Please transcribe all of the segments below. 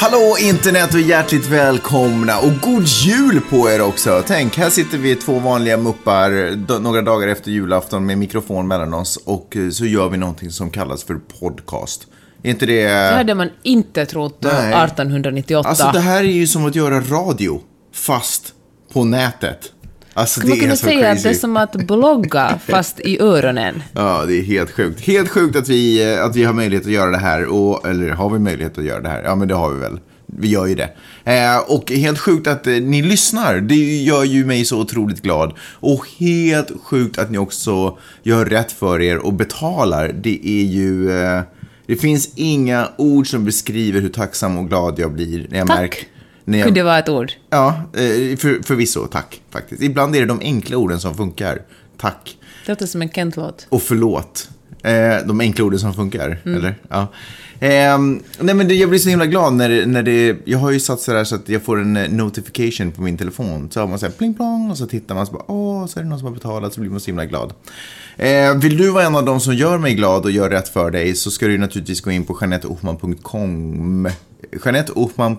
Hallå internet och hjärtligt välkomna och god jul på er också. Tänk, här sitter vi två vanliga muppar några dagar efter julafton med mikrofon mellan oss och eh, så gör vi någonting som kallas för podcast. Är inte det... Det hade man inte trott Nej. 1898. Alltså det här är ju som att göra radio, fast på nätet. Alltså Skulle man kunna säga att crazy. det är som att blogga fast i öronen? Ja, det är helt sjukt. Helt sjukt att vi, eh, att vi har möjlighet att göra det här. Och, eller har vi möjlighet att göra det här? Ja, men det har vi väl. Vi gör ju det. Eh, och helt sjukt att eh, ni lyssnar. Det gör ju mig så otroligt glad. Och helt sjukt att ni också gör rätt för er och betalar. Det är ju... Eh, det finns inga ord som beskriver hur tacksam och glad jag blir när jag Tack. märker... När jag, Kunde vara ett ord? Ja, eh, för, förvisso, tack. Faktiskt. Ibland är det de enkla orden som funkar. Tack Det låter som en Kent-låt. och förlåt. Eh, de enkla orden som funkar, eller? Ja. Ehm, nej men det, jag blir så himla glad när, när det, jag har ju satt så där så att jag får en eh, notification på min telefon. Så har man så här pling plong och så tittar man så bara, åh, så är det någon som har betalat så blir man så himla glad. Eh, vill du vara en av de som gör mig glad och gör rätt för dig så ska du naturligtvis gå in på janetteohman.com. Janetteohman.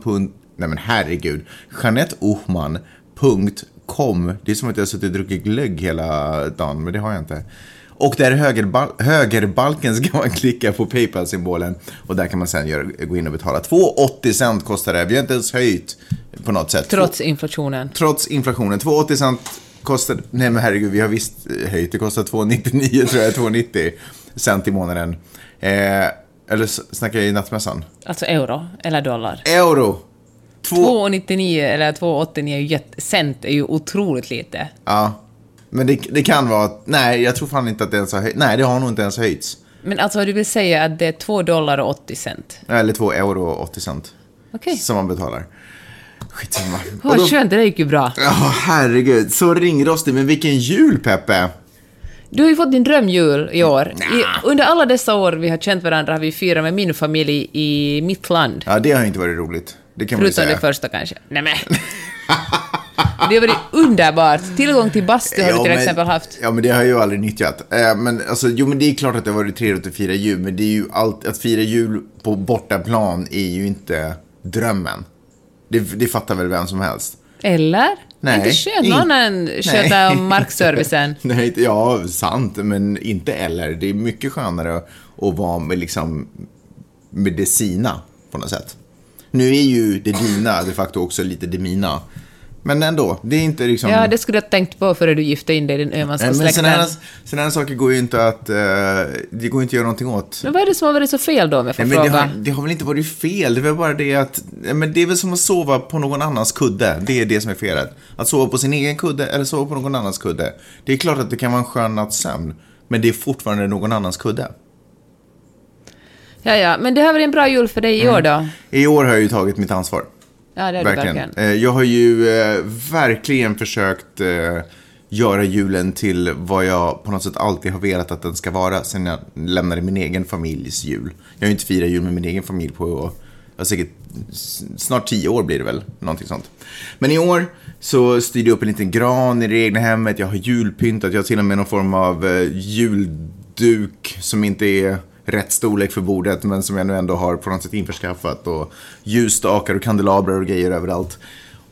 Nej men herregud. janetteohman.com. Det är som att jag har suttit och druckit glögg hela dagen, men det har jag inte. Och där högerbal högerbalken ska man klicka på Paypal-symbolen och där kan man sen göra, gå in och betala. 2,80 cent kostar det. Vi har inte ens höjt på något sätt. Trots inflationen. Trots inflationen. 2,80 cent kostar... Nej men herregud, vi har visst höjt. Det kostar 2,99 tror jag. 2,90 cent i månaden. Eh, eller snackar jag i nattmässan? Alltså euro eller dollar. Euro! Två... 2,99 eller 2,89 är ju jätte... cent är ju otroligt lite. Ja. Men det, det kan vara... Nej, jag tror fan inte att det ens har höjts. Nej, det har nog inte ens höjts. Men alltså du vill säga att det är 2 dollar och 80 cent? Eller 2 euro och 80 cent. Okej. Som man betalar. Skitsamma. Vad då- skönt, det där gick ju bra. Ja, herregud. Så ringrostig. Men vilken jul, Peppe! Du har ju fått din drömjul i år. I, under alla dessa år vi har känt varandra har vi firat med min familj i mitt land. Ja, det har inte varit roligt. Det kan Förutom det första kanske. Nej men. Det har varit underbart. Tillgång till bastu har du till men, exempel haft. Ja, men det har jag ju aldrig nyttjat. Eh, men alltså, jo, men det är klart att det har varit trevligt att fira jul, men det är ju allt, att fira jul på bortaplan är ju inte drömmen. Det, det fattar väl vem som helst. Eller? Nej. Inte skönt någon annan sköta Nej. markservicen. Nej, ja, sant, men inte eller. Det är mycket skönare att, att vara med, liksom, med det sina, på något sätt. Nu är ju det dina de facto också lite det mina. Men ändå, det är inte liksom... Ja, det skulle jag tänkt på före du gifte in dig i den öhmanska Nej, men släkten. sådana här, såna här saker går ju inte att... eh, det går inte att göra någonting åt. Men vad är det som har varit så fel då, om jag får Nej, men det, fråga? har, det har väl inte varit fel, det är väl bara det att... ja, Men det är väl som att sova på någon annans kudde. Det är det som är felet. Att sova på sin egen kudde eller sova på någon annans kudde. Det är klart att det kan vara en skön natts sömn. Men det är fortfarande någon annans kudde. Ja, ja, men det har varit en bra jul för dig i Mm. år då? I år har jag ju tagit mitt ansvar. Ja, det har du verkligen. Eh, Jag har ju eh, verkligen försökt eh, göra julen till vad jag på något sätt alltid har velat att den ska vara sen jag lämnade min egen familjs jul. Jag har ju inte firat jul med min egen familj på ja, säkert snart tio år blir det väl, någonting sånt. Men i år så styrde jag upp en liten gran i det egna hemmet, jag har julpyntat, jag har till och med någon form av julduk som inte är rätt storlek för bordet, men som jag nu ändå har på något sätt införskaffat. Och ljusstakar och kandelabrar och grejer överallt.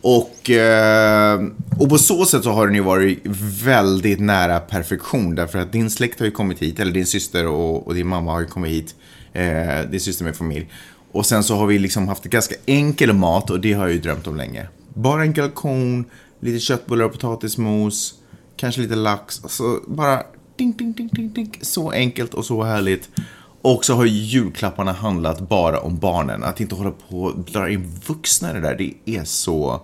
Och, eh, och på så sätt så har den ju varit väldigt nära perfektion. Därför att din släkt har ju kommit hit, eller din syster och, och din mamma har ju kommit hit. Eh, din syster med familj. Och sen så har vi liksom haft ganska enkel mat och det har jag ju drömt om länge. Bara en kalkon, lite köttbullar och potatismos, kanske lite lax. Alltså bara ding, ding, ding, ding, ding. Så enkelt och så härligt. Och så har ju julklapparna handlat bara om barnen. Att inte hålla på och dra in vuxna i det där, det är så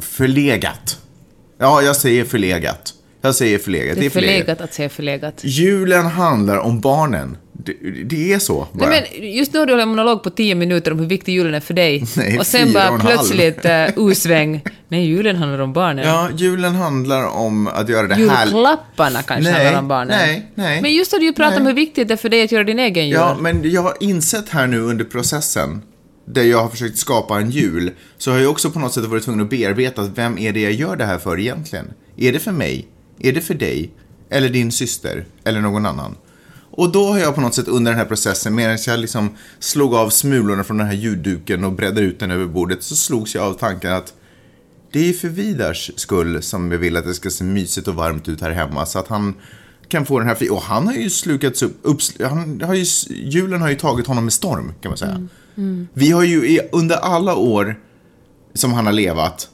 förlegat. Ja, jag säger förlegat. Jag säger förlegat. Det är förlegat. förlegat att säga förlegat. Julen handlar om barnen. Det, det är så bara. Nej, men just nu har du en monolog på tio minuter om hur viktig julen är för dig. Nej, och sen bara och plötsligt uh, usväng. Nej, julen handlar om barnen. Ja, julen handlar om att göra det här... Julklapparna kanske Nej, handlar om barnen. nej, nej, Men just har du ju pratat om nej. hur viktigt det är för dig att göra din egen jul. Ja, men jag har insett här nu under processen, där jag har försökt skapa en jul, så har jag också på något sätt varit tvungen att bearbeta att vem är det jag gör det här för egentligen? Är det för mig? Är det för dig? Eller din syster? Eller någon annan? Och då har jag på något sätt under den här processen, medan jag liksom slog av smulorna från den här ljudduken och bredde ut den över bordet, så slogs jag av tanken att det är för Vidars skull som jag vill att det ska se mysigt och varmt ut här hemma. Så att han kan få den här Och han har ju slukats upp, upp han har ju, julen har ju tagit honom med storm kan man säga. Vi har ju i, under alla år som han har levat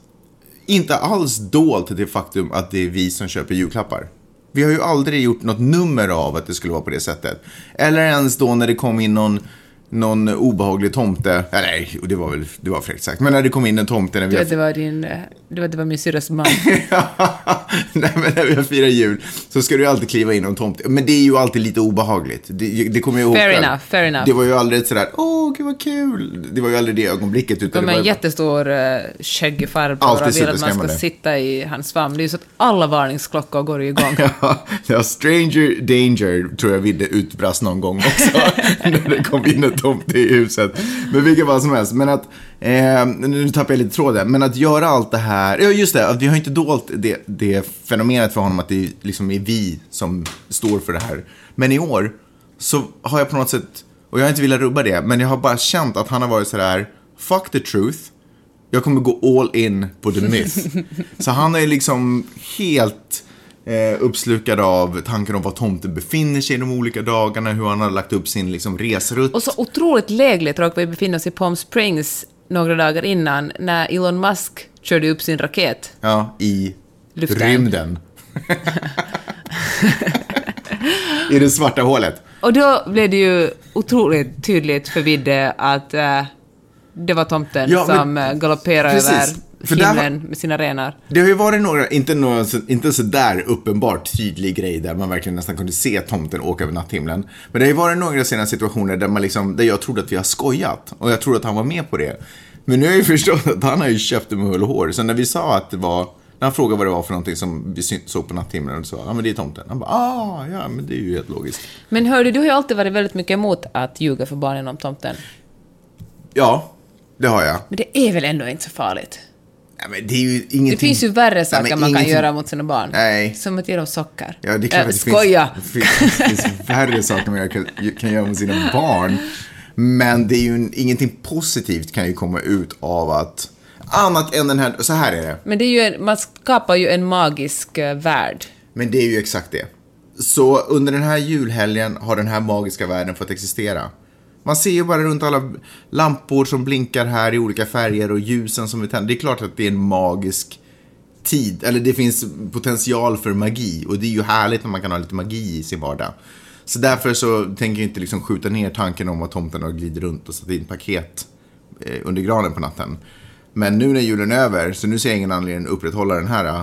inte alls dolt det faktum att det är vi som köper julklappar. Vi har ju aldrig gjort något nummer av att det skulle vara på det sättet. Eller ens då när det kom in någon, någon obehaglig tomte. Ja, nej, det var väl det var fräckt sagt. Men när det kom in en tomte när vi har det var din... eh, Du vet, det var min syrras man. Nej, men när vi har firat jul så ska du alltid kliva in och en tomte. Men det är ju alltid lite obehagligt. Det, det kommer jag ihåg Fair själv. enough, fair enough. Det var ju aldrig ett sådär, åh, gud vad kul. Det var ju aldrig det ögonblicket. Utan De det var en jättestor uh, skäggig farbror och vill att man ska sitta i hans famn. Det är ju så att alla varningsklockor går igång. Ja, stranger danger tror jag Vidde utbrast någon gång också. när det kom in en tomte i huset. Men vilket fall som helst. Men att, eh, nu tappar jag lite tråden. Men att göra allt det här. Ja, just det. Vi har inte dolt det, det fenomenet för honom att det liksom är vi som står för det här. Men i år så har jag på något sätt, och jag har inte velat rubba det, men jag har bara känt att han har varit sådär, fuck the truth. Jag kommer gå all in på the myth. Så han är liksom helt eh, uppslukad av tanken om var tomten befinner sig de olika dagarna, hur han har lagt upp sin liksom, resrutt. Och så otroligt lägligt råkade vi befinna oss i Palm Springs några dagar innan när Elon Musk körde upp sin raket. Ja, i Luften. rymden. I det svarta hålet. Och då blev det ju otroligt tydligt för Vidde att eh, det var tomten Ja, som eh, galopperade över himlen med sina renar. Det har ju varit några, inte, några, inte så där uppenbart tydlig grej där man verkligen nästan kunde se tomten åka över natthimlen. Men det har ju varit några sena situationer där, man liksom, där jag trodde att vi har skojat. Och jag trodde att han var med på det. Men nu har jag ju förstått att han har ju köpt det med hull och hår. Så när vi sa att det var, när han frågade vad det var för någonting som vi såg på natthimlen, så sa ja men det är tomten. Han bara, ah, ja men det är ju helt logiskt. Men hörde du har ju alltid varit väldigt mycket emot att ljuga för barnen om tomten. Ja, det har jag. Men det är väl ändå inte så farligt? Ja, men det är ju ingenting... Det finns ju värre saker men man kan ingenting- göra mot sina barn. Nej. Som att ge dem socker. Ja, det är klart Äh, att det skoja! finns, det finns, värre saker man kan, kan göra med sina barn. Men det är ju en, ingenting positivt kan ju komma ut av att, annat än den här, så här är det. Men det är ju en, man skapar ju en magisk eh, värld. Men det är ju exakt det. Så under den här julhelgen har den här magiska världen fått existera. Man ser ju bara runt alla lampor som blinkar här i olika färger och ljusen som vi tänder. Det är klart att det är en magisk tid, eller det finns potential för magi och det är ju härligt när man kan ha lite magi i sin vardag. Så därför så tänker jag inte liksom skjuta ner tanken om att tomten har glidit runt och satt in paket eh, under granen på natten. Men nu när julen är över, så nu ser jag ingen anledning att upprätthålla den här eh,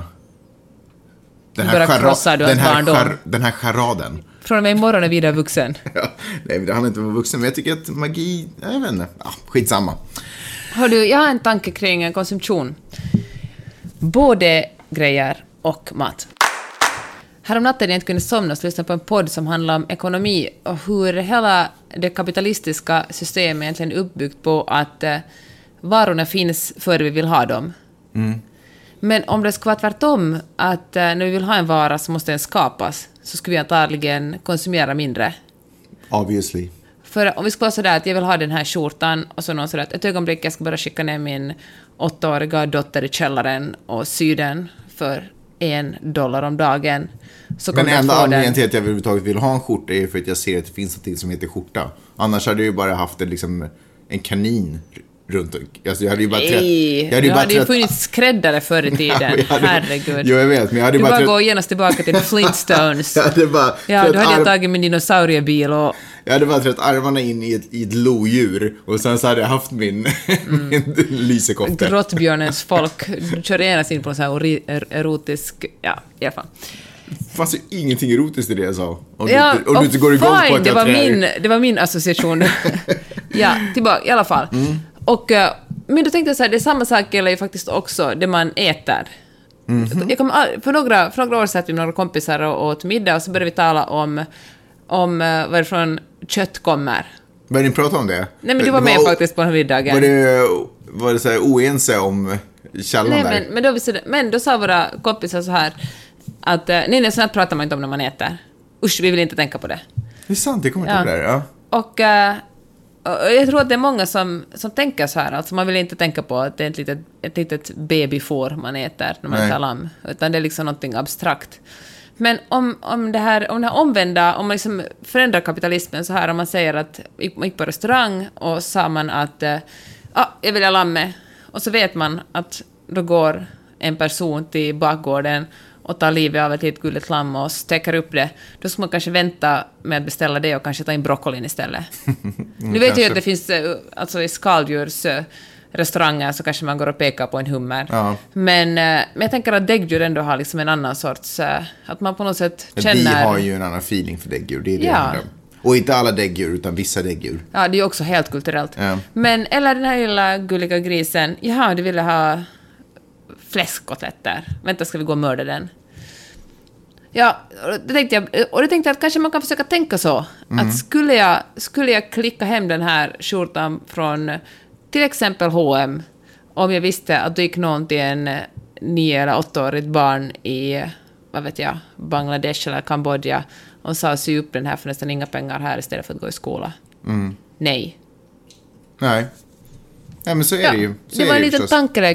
den Bara chara- den, här char- den här charaden. Från och med imorgon är Vidar vuxen. Ja, nej, det handlar inte om att vara vuxen, men jag tycker att magi, jag vet inte, ja, skitsamma. Hör du, jag har en tanke kring konsumtion. Både grejer och mat. Häromnatten när jag inte kunde somna så lyssnade jag på en podd som handlar om ekonomi och hur hela det kapitalistiska systemet egentligen är uppbyggt på att eh, varorna finns före vi vill ha dem. Men om det skulle vara tvärtom, att eh, när vi vill ha en vara så måste den skapas, så skulle vi antagligen konsumera mindre. Obviously. För om vi skulle vara sådär att jag vill ha den här skjortan och så någon sådär att ett ögonblick jag ska bara skicka ner min åttaåriga dotter i källaren och sy den för en dollar om dagen. Så Men enda anledningen till att jag överhuvudtaget vill ha en skjorta är för att jag ser att det finns något som heter skjorta. Annars hade jag ju bara haft en, liksom, en kanin runt Alltså jag hade ju bara. Nej, jag hade ju bara hade ju funnits skräddare förr i tiden. Ja, hade- Herregud. Jo, jag vet, men jag hade du bara bara går genast tillbaka till Flintstones. Jag hade bara Ja, då hade jag tagit min dinosauriebil och... Jag hade bara trätt armarna in i ett, i ett lodjur och sen så hade jag haft min, Mm. min lysekofta. Grottbjörnens folk. Du kör genast in på en sån här er- erotisk... Ja, i alla fall. Det fanns ju ingenting erotiskt i det jag sa. Om du, Ja, inte- om du inte och går igång på fine, att det jag var, trär. min, det var min association. ja, tillbaka, i alla fall. Mm. Och, eh, men då tänkte jag så här, det är samma sak gäller ju faktiskt också det man äter. Mhm. Jag kom, för, några, för några år satt vi med några kompisar och åt middag och så började vi tala om, om eh, varifrån kött kommer. Började ni prata om det? Nej men du var med o- faktiskt på den här middagen. Var det, var det så här oense om källan Nej, där? men, men, då, visste- men då sa våra kompisar så här att eh, nej, nej, sånt här pratar man inte om när man äter. Usch, vi vill inte tänka på det. Det är sant, det kommer Ja. inte ihåg det där. Ja. Och jag tror att det är många som, som tänker så här, alltså man vill inte tänka på att det är ett litet, ett litet babyfår man äter när man Nej. äter lamm, utan det är liksom någonting abstrakt. Men om, om, det här, om det här omvända, om man liksom förändrar kapitalismen så här, om man säger att man gick på restaurang och sa man att ah, jag vill ha lammet, och så vet man att då går en person till bakgården och tar livet av ett litet gulligt lamm och steker upp det, då ska man kanske vänta med att beställa det och kanske ta in broccolin istället. nu vet jag ju att det finns, eh, alltså i skaldjurs restauranger så kanske man går och pekar på en hummer. Ja. Men, eh, men jag tänker att däggdjur ändå har liksom en annan sorts, eh, att man på något sätt känner... Vi har ju en annan feeling för däggdjur, det är det Ja. Och inte alla däggdjur, utan vissa däggdjur. Ja, det är också helt kulturellt. Ja. Men, eller den här lilla gulliga grisen, jaha, du ville ha fläskkotletter. Vänta, ska vi gå och mörda den? Ja, och det tänkte jag, och det tänkte jag att kanske man kan försöka tänka så. Att skulle jag, skulle jag klicka hem den här skjortan från till exempel H&M om jag visste att då gick någon till en nio eller åttaårigt barn i, vad vet jag, Bangladesh eller Kambodja och sa sy upp den här för nästan inga pengar här istället för att gå i skola. Nej. Nej. Nej, men så är Ja, det ju. Så det var en liten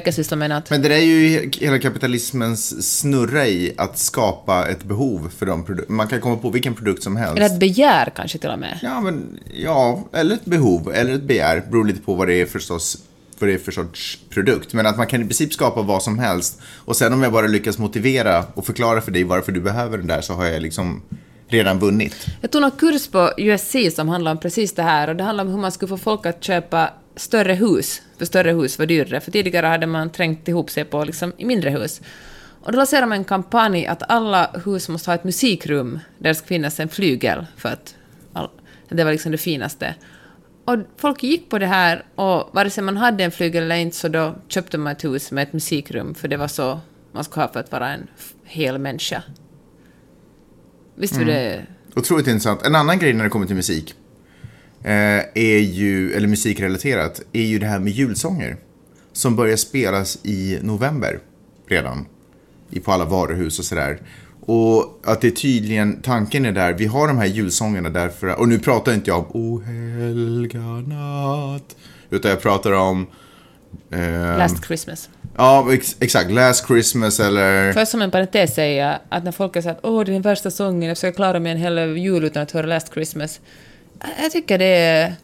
jag sysslade med natt. Men det där är ju hela kapitalismens snurra i att skapa ett behov för de produkter. Man kan komma på vilken produkt som helst. Eller ett begär kanske till och med. Ja, men ja, eller ett behov, eller ett begär. Beror lite på vad det är förstås vad det är för sorts produkt. Men att man kan i princip skapa vad som helst. Och sen om jag bara lyckas motivera och förklara för dig varför du behöver den där så har jag liksom redan vunnit. Jag tog någon kurs på USC som handlar om precis det här och det handlar om hur man skulle få folk att köpa större hus. För större hus var dyrare, för tidigare hade man trängt ihop sig på liksom, i mindre hus. Och då lanserade man en kampanj att alla hus måste ha ett musikrum där det ska finnas en flygel för att all, det var liksom det finaste. Och folk gick på det här och vare sig man hade en flygel eller inte så då köpte man ett hus med ett musikrum för det var så man skulle ha för att vara en hel människa. Visst var det... Otroligt intressant. En annan grej när det kommer till musik, är ju, eller musikrelaterat, är ju det här med julsånger. Som börjar spelas i november redan. I, på alla varuhus och sådär. Och att det är tydligen, tanken är där, vi har de här julsångerna därför, och nu pratar inte jag om O helga natt, utan jag pratar om eh, Last Christmas. Ja, ex- exakt. Last Christmas eller... Får jag som en parentes säga att när folk har sagt åh det är den värsta sången, jag försöker klara mig en hel jul utan att höra Last Christmas. Jag tycker det är...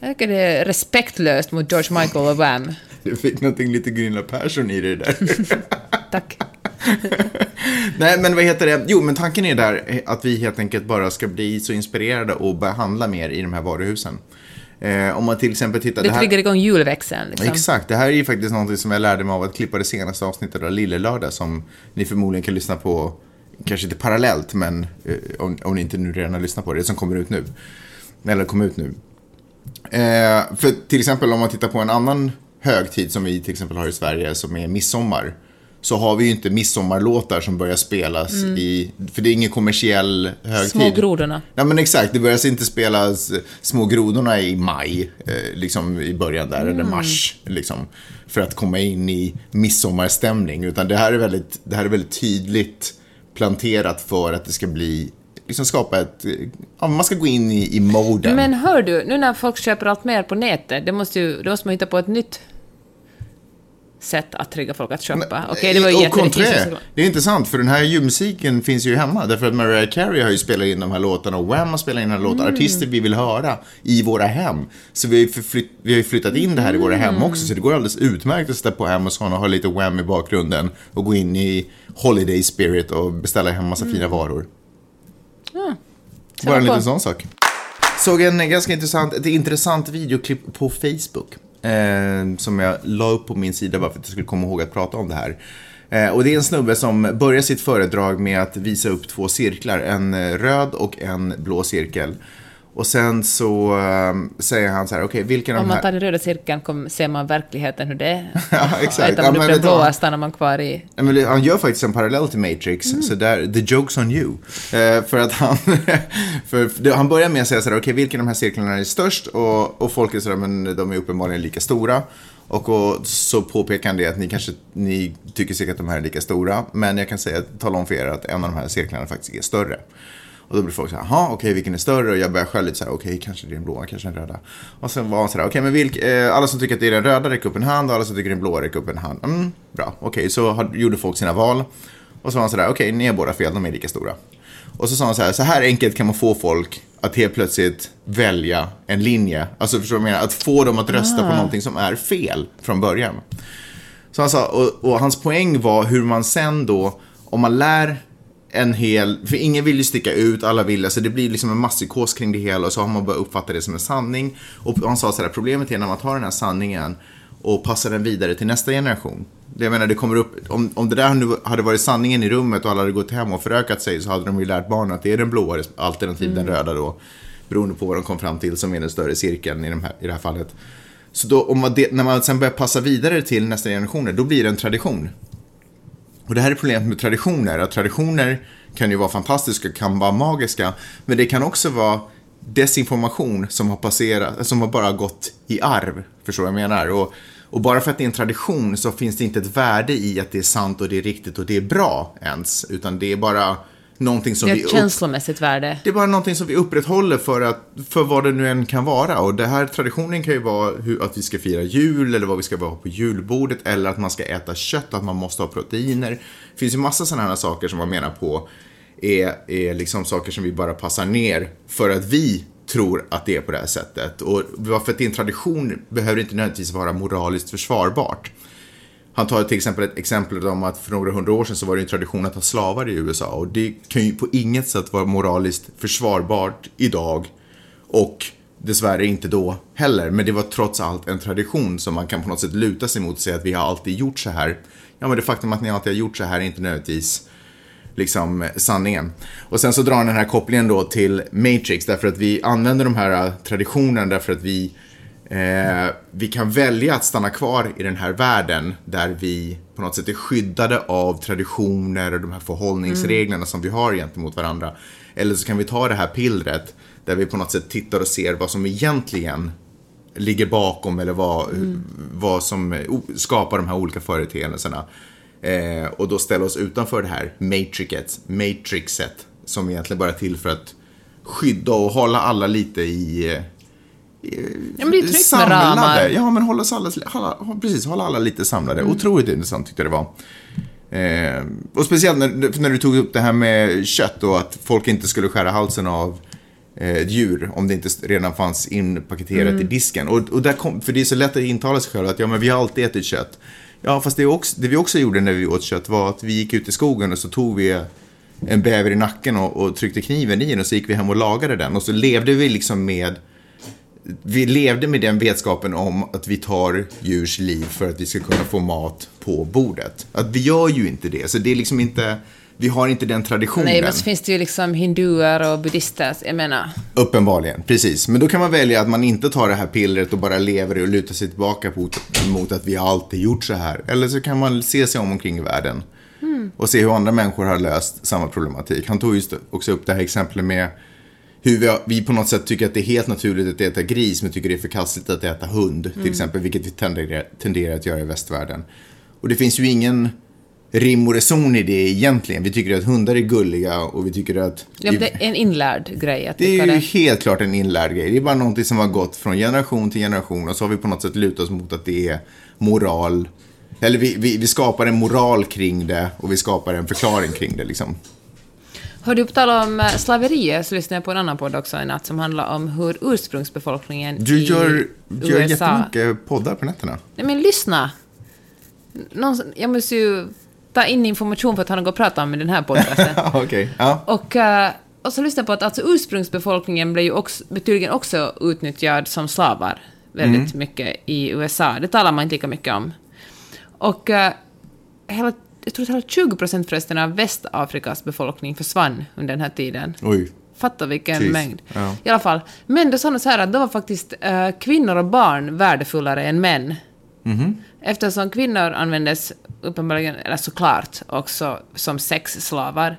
Jag tycker det är respektlöst mot George Michael och Wham. Du fick någonting lite Gunilla Persson i det där. Tack. Nej, men vad heter det? Jo, men tanken är där att vi helt enkelt bara ska bli så inspirerade och börja handla mer i de här varuhusen. Eh, om man till exempel tittar... Det här- triggar igång julväxeln. Liksom. Exakt, det här är ju faktiskt något som jag lärde mig av att klippa det senaste avsnittet av Lille Lördag som ni förmodligen kan lyssna på, kanske inte parallellt, men eh, om, om ni inte nu redan har lyssnat på det, det som kommer ut nu. Eller kom ut nu. Eh, för till exempel om man tittar på en annan högtid som vi till exempel har i Sverige som är midsommar. Så har vi ju inte midsommarlåtar som börjar spelas i, för det är ingen kommersiell högtid. Små grodorna. Ja men exakt, det börjar inte spelas eh, Små grodorna i maj, eh, liksom i början där, eller mars, liksom. För att komma in i midsommarstämning. Utan det här är väldigt, det här är väldigt tydligt planterat för att det ska bli, liksom skapa ett, ja man ska gå in i, i moden. Men hör du, nu när folk köper allt mer på nätet, det måste ju, då måste man hitta på ett nytt sätt att trigga folk att köpa. Okej, det var och konträ, det är intressant för den här julmusiken finns ju hemma. Därför att Mariah Carey har ju spelat in de här låtarna och Wham har spelat in de här låtarna. Mm. Artister vi vill höra i våra hem. Så vi har ju, förflytt, vi har flyttat in det här i våra hem Mm. också. Så det går alldeles utmärkt att sätta på Amazon och ha lite Wham i bakgrunden. Och gå in i Holiday Spirit och beställa hem massa fina varor. Bara en liten sån sak. Såg en ganska intressant, ett intressant videoklipp på Facebook. Eh, som jag la upp på min sida bara för att jag skulle komma ihåg att prata om det här. Eh, och det är en snubbe som börjar sitt föredrag med att visa upp två cirklar, en eh, röd och en blå cirkel. Och sen så eh, säger han så här, okej, vilken av Om de man här... tar den röda cirkeln kom, ser man verkligheten hur det är. Ja, exakt. Ja, man vet du vad? blåa stannar man kvar i... Ja, men han gör faktiskt en parallell till Matrix, Mm. så där, the joke's on you. Eh, för att han, för han börjar med att säga så här, okej, vilken av de här cirklarna är störst? Och, och folk är så där, men de är uppenbarligen lika stora. Och, och så påpekar han det att ni kanske, ni tycker säkert att de här är lika stora, men jag kan säga, tala om för er att en av de här cirklarna faktiskt är större. Och då blir folk så här, jaha, okej, vilken är större? Och jag börjar själv lite så här, okej, kanske det är den blåa, kanske den röda. Och sen var han så här, okej, men vilk, eh, alla som tycker att det är den röda, räck upp en hand. Och alla som tycker den blåa, räck upp en hand. Mm, bra, okej, så har, gjorde folk sina val. Och så var han så där, okej, ni är båda fel, de är lika stora. Och så sa han så här, så här enkelt kan man få folk att helt plötsligt välja en linje. Alltså förstår du vad jag menar? Att få dem att rösta på någonting som är fel från början. Så han sa, och, och hans poäng var hur man sen då, om man lär en hel, för ingen vill ju sticka ut, alla vill, alltså det blir liksom en masspsykos kring det hela och så har man börjat uppfatta det som en sanning. Och han sa så här, problemet är när man tar den här sanningen och passar den vidare till nästa generation. Jag menar, det kommer upp, om, om det där nu hade varit sanningen i rummet och alla hade gått hem och förökat sig så hade de ju lärt barnen att det är den blåa alternativt den röda då. Beroende på vad de kom fram till som är den större cirkeln i, de här, i det här fallet. Så då, om man när man sen börjar passa vidare till nästa generationer, då blir det en tradition. Och det här är problemet med traditioner, att traditioner kan ju vara fantastiska, kan vara magiska, men det kan också vara desinformation som har passerat, som har bara gått i arv, förstår vad jag menar? Och, och bara för att det är en tradition så finns det inte ett värde i att det är sant och det är riktigt och det är bra ens, utan det är bara någonting som Det är vi ett upp- känslomässigt värde. det är bara någonting som vi upprätthåller för, att, för vad det nu än kan vara. Och det här traditionen kan ju vara hur, att vi ska fira jul eller vad vi ska vara på julbordet eller att man ska äta kött, att man måste ha proteiner. Det finns ju massa sådana här saker som man menar på är, är liksom saker som vi bara passar ner för att vi tror att det är på det här sättet. Och bara för att det är en tradition behöver inte nödvändigtvis vara moraliskt försvarbart. Han tar till exempel ett exempel om att för några hundra år sedan så var det en tradition att ha slavar i USA och det kan ju på inget sätt vara moraliskt försvarbart idag och dessvärre inte då heller. Men det var trots allt en tradition som man kan på något sätt luta sig mot och säga att vi har alltid gjort så här. Ja, men det faktum att ni alltid har gjort så här är inte nödvändigtvis liksom sanningen. Och sen så drar han den här kopplingen då till Matrix därför att vi använder de här äh, traditionerna därför att vi eh, vi kan välja att stanna kvar i den här världen där vi på något sätt är skyddade av traditioner och de här förhållningsreglerna som vi har gentemot varandra. Eller så kan vi ta det här pillret där vi på något sätt tittar och ser vad som egentligen ligger bakom eller vad, vad som eh, skapar de här olika företeelserna. Eh, och då ställa oss utanför det här matrixet, matrixet som egentligen bara är till för att skydda och hålla alla lite i... Ja, men det är tryggt med ramar. Ja, men hålla, alla, hålla, precis, hålla alla lite samlade. Otroligt intressant tyckte jag det var. Eh, och speciellt när, när du tog upp det här med kött och att folk inte skulle skära halsen av eh, djur om det inte redan fanns inpaketerat i disken. Och, och där kom, för det är så lätt att intala sig själv att ja, men vi har alltid ätit kött. Ja, fast det, också, det vi också gjorde när vi åt kött var att vi gick ut i skogen och så tog vi en bäver i nacken och, och tryckte kniven i den och så gick vi hem och lagade den. Och så levde vi liksom med vi levde med den vetskapen om att vi tar djurs liv för att vi ska kunna få mat på bordet. Att vi gör ju inte det, så det är liksom inte, vi har inte den traditionen. Nej, men så finns det ju liksom hinduer och buddister, jag menar. Uppenbarligen, precis. Men då kan man välja att man inte tar det här pillret och bara lever och lutar sig tillbaka mot, att vi alltid gjort så här. Eller så kan man se sig om omkring i världen och se hur andra människor har löst samma problematik. Han tog just också upp det här exemplet med hur vi, vi på något sätt tycker att det är helt naturligt att äta gris, men tycker det är förkastligt att äta hund, till exempel, vilket vi tenderar, tenderar att göra i västvärlden. Och det finns ju ingen rim och reson i det egentligen. Vi tycker att hundar är gulliga och vi tycker att... Ja, det är en inlärd grej att Det är ju det. helt klart en inlärd grej. Det är bara någonting som har gått från generation till generation och så har vi på något sätt lutat oss mot att det är moral. Eller vi, vi, vi skapar en moral kring det och vi skapar en förklaring kring det liksom. Hör du på tal om eh, slaveriet så lyssnade jag på en annan podd också i natt som handlar om hur ursprungsbefolkningen Du i gör, gör USA... jättemycket poddar på nätterna. Nej men lyssna! Någon, jag måste ju ta in information för att ha något att prata om i den här podcasten. Okej, ja. och, eh, och så lyssnade jag på att alltså ursprungsbefolkningen blev ju också, betydligen också utnyttjad som slavar väldigt Mm. mycket i USA. Det talar man inte lika mycket om. Och uh, hela, jag tror att 20 procent förresten av Västafrikas befolkning försvann under den här tiden. Oj. Fatta vilken Jeez. mängd. Ja. I alla fall. Men det sa de så här att då var faktiskt eh, kvinnor och barn värdefullare än män. Mhm. Eftersom kvinnor användes uppenbarligen, eller såklart, också som sexslavar.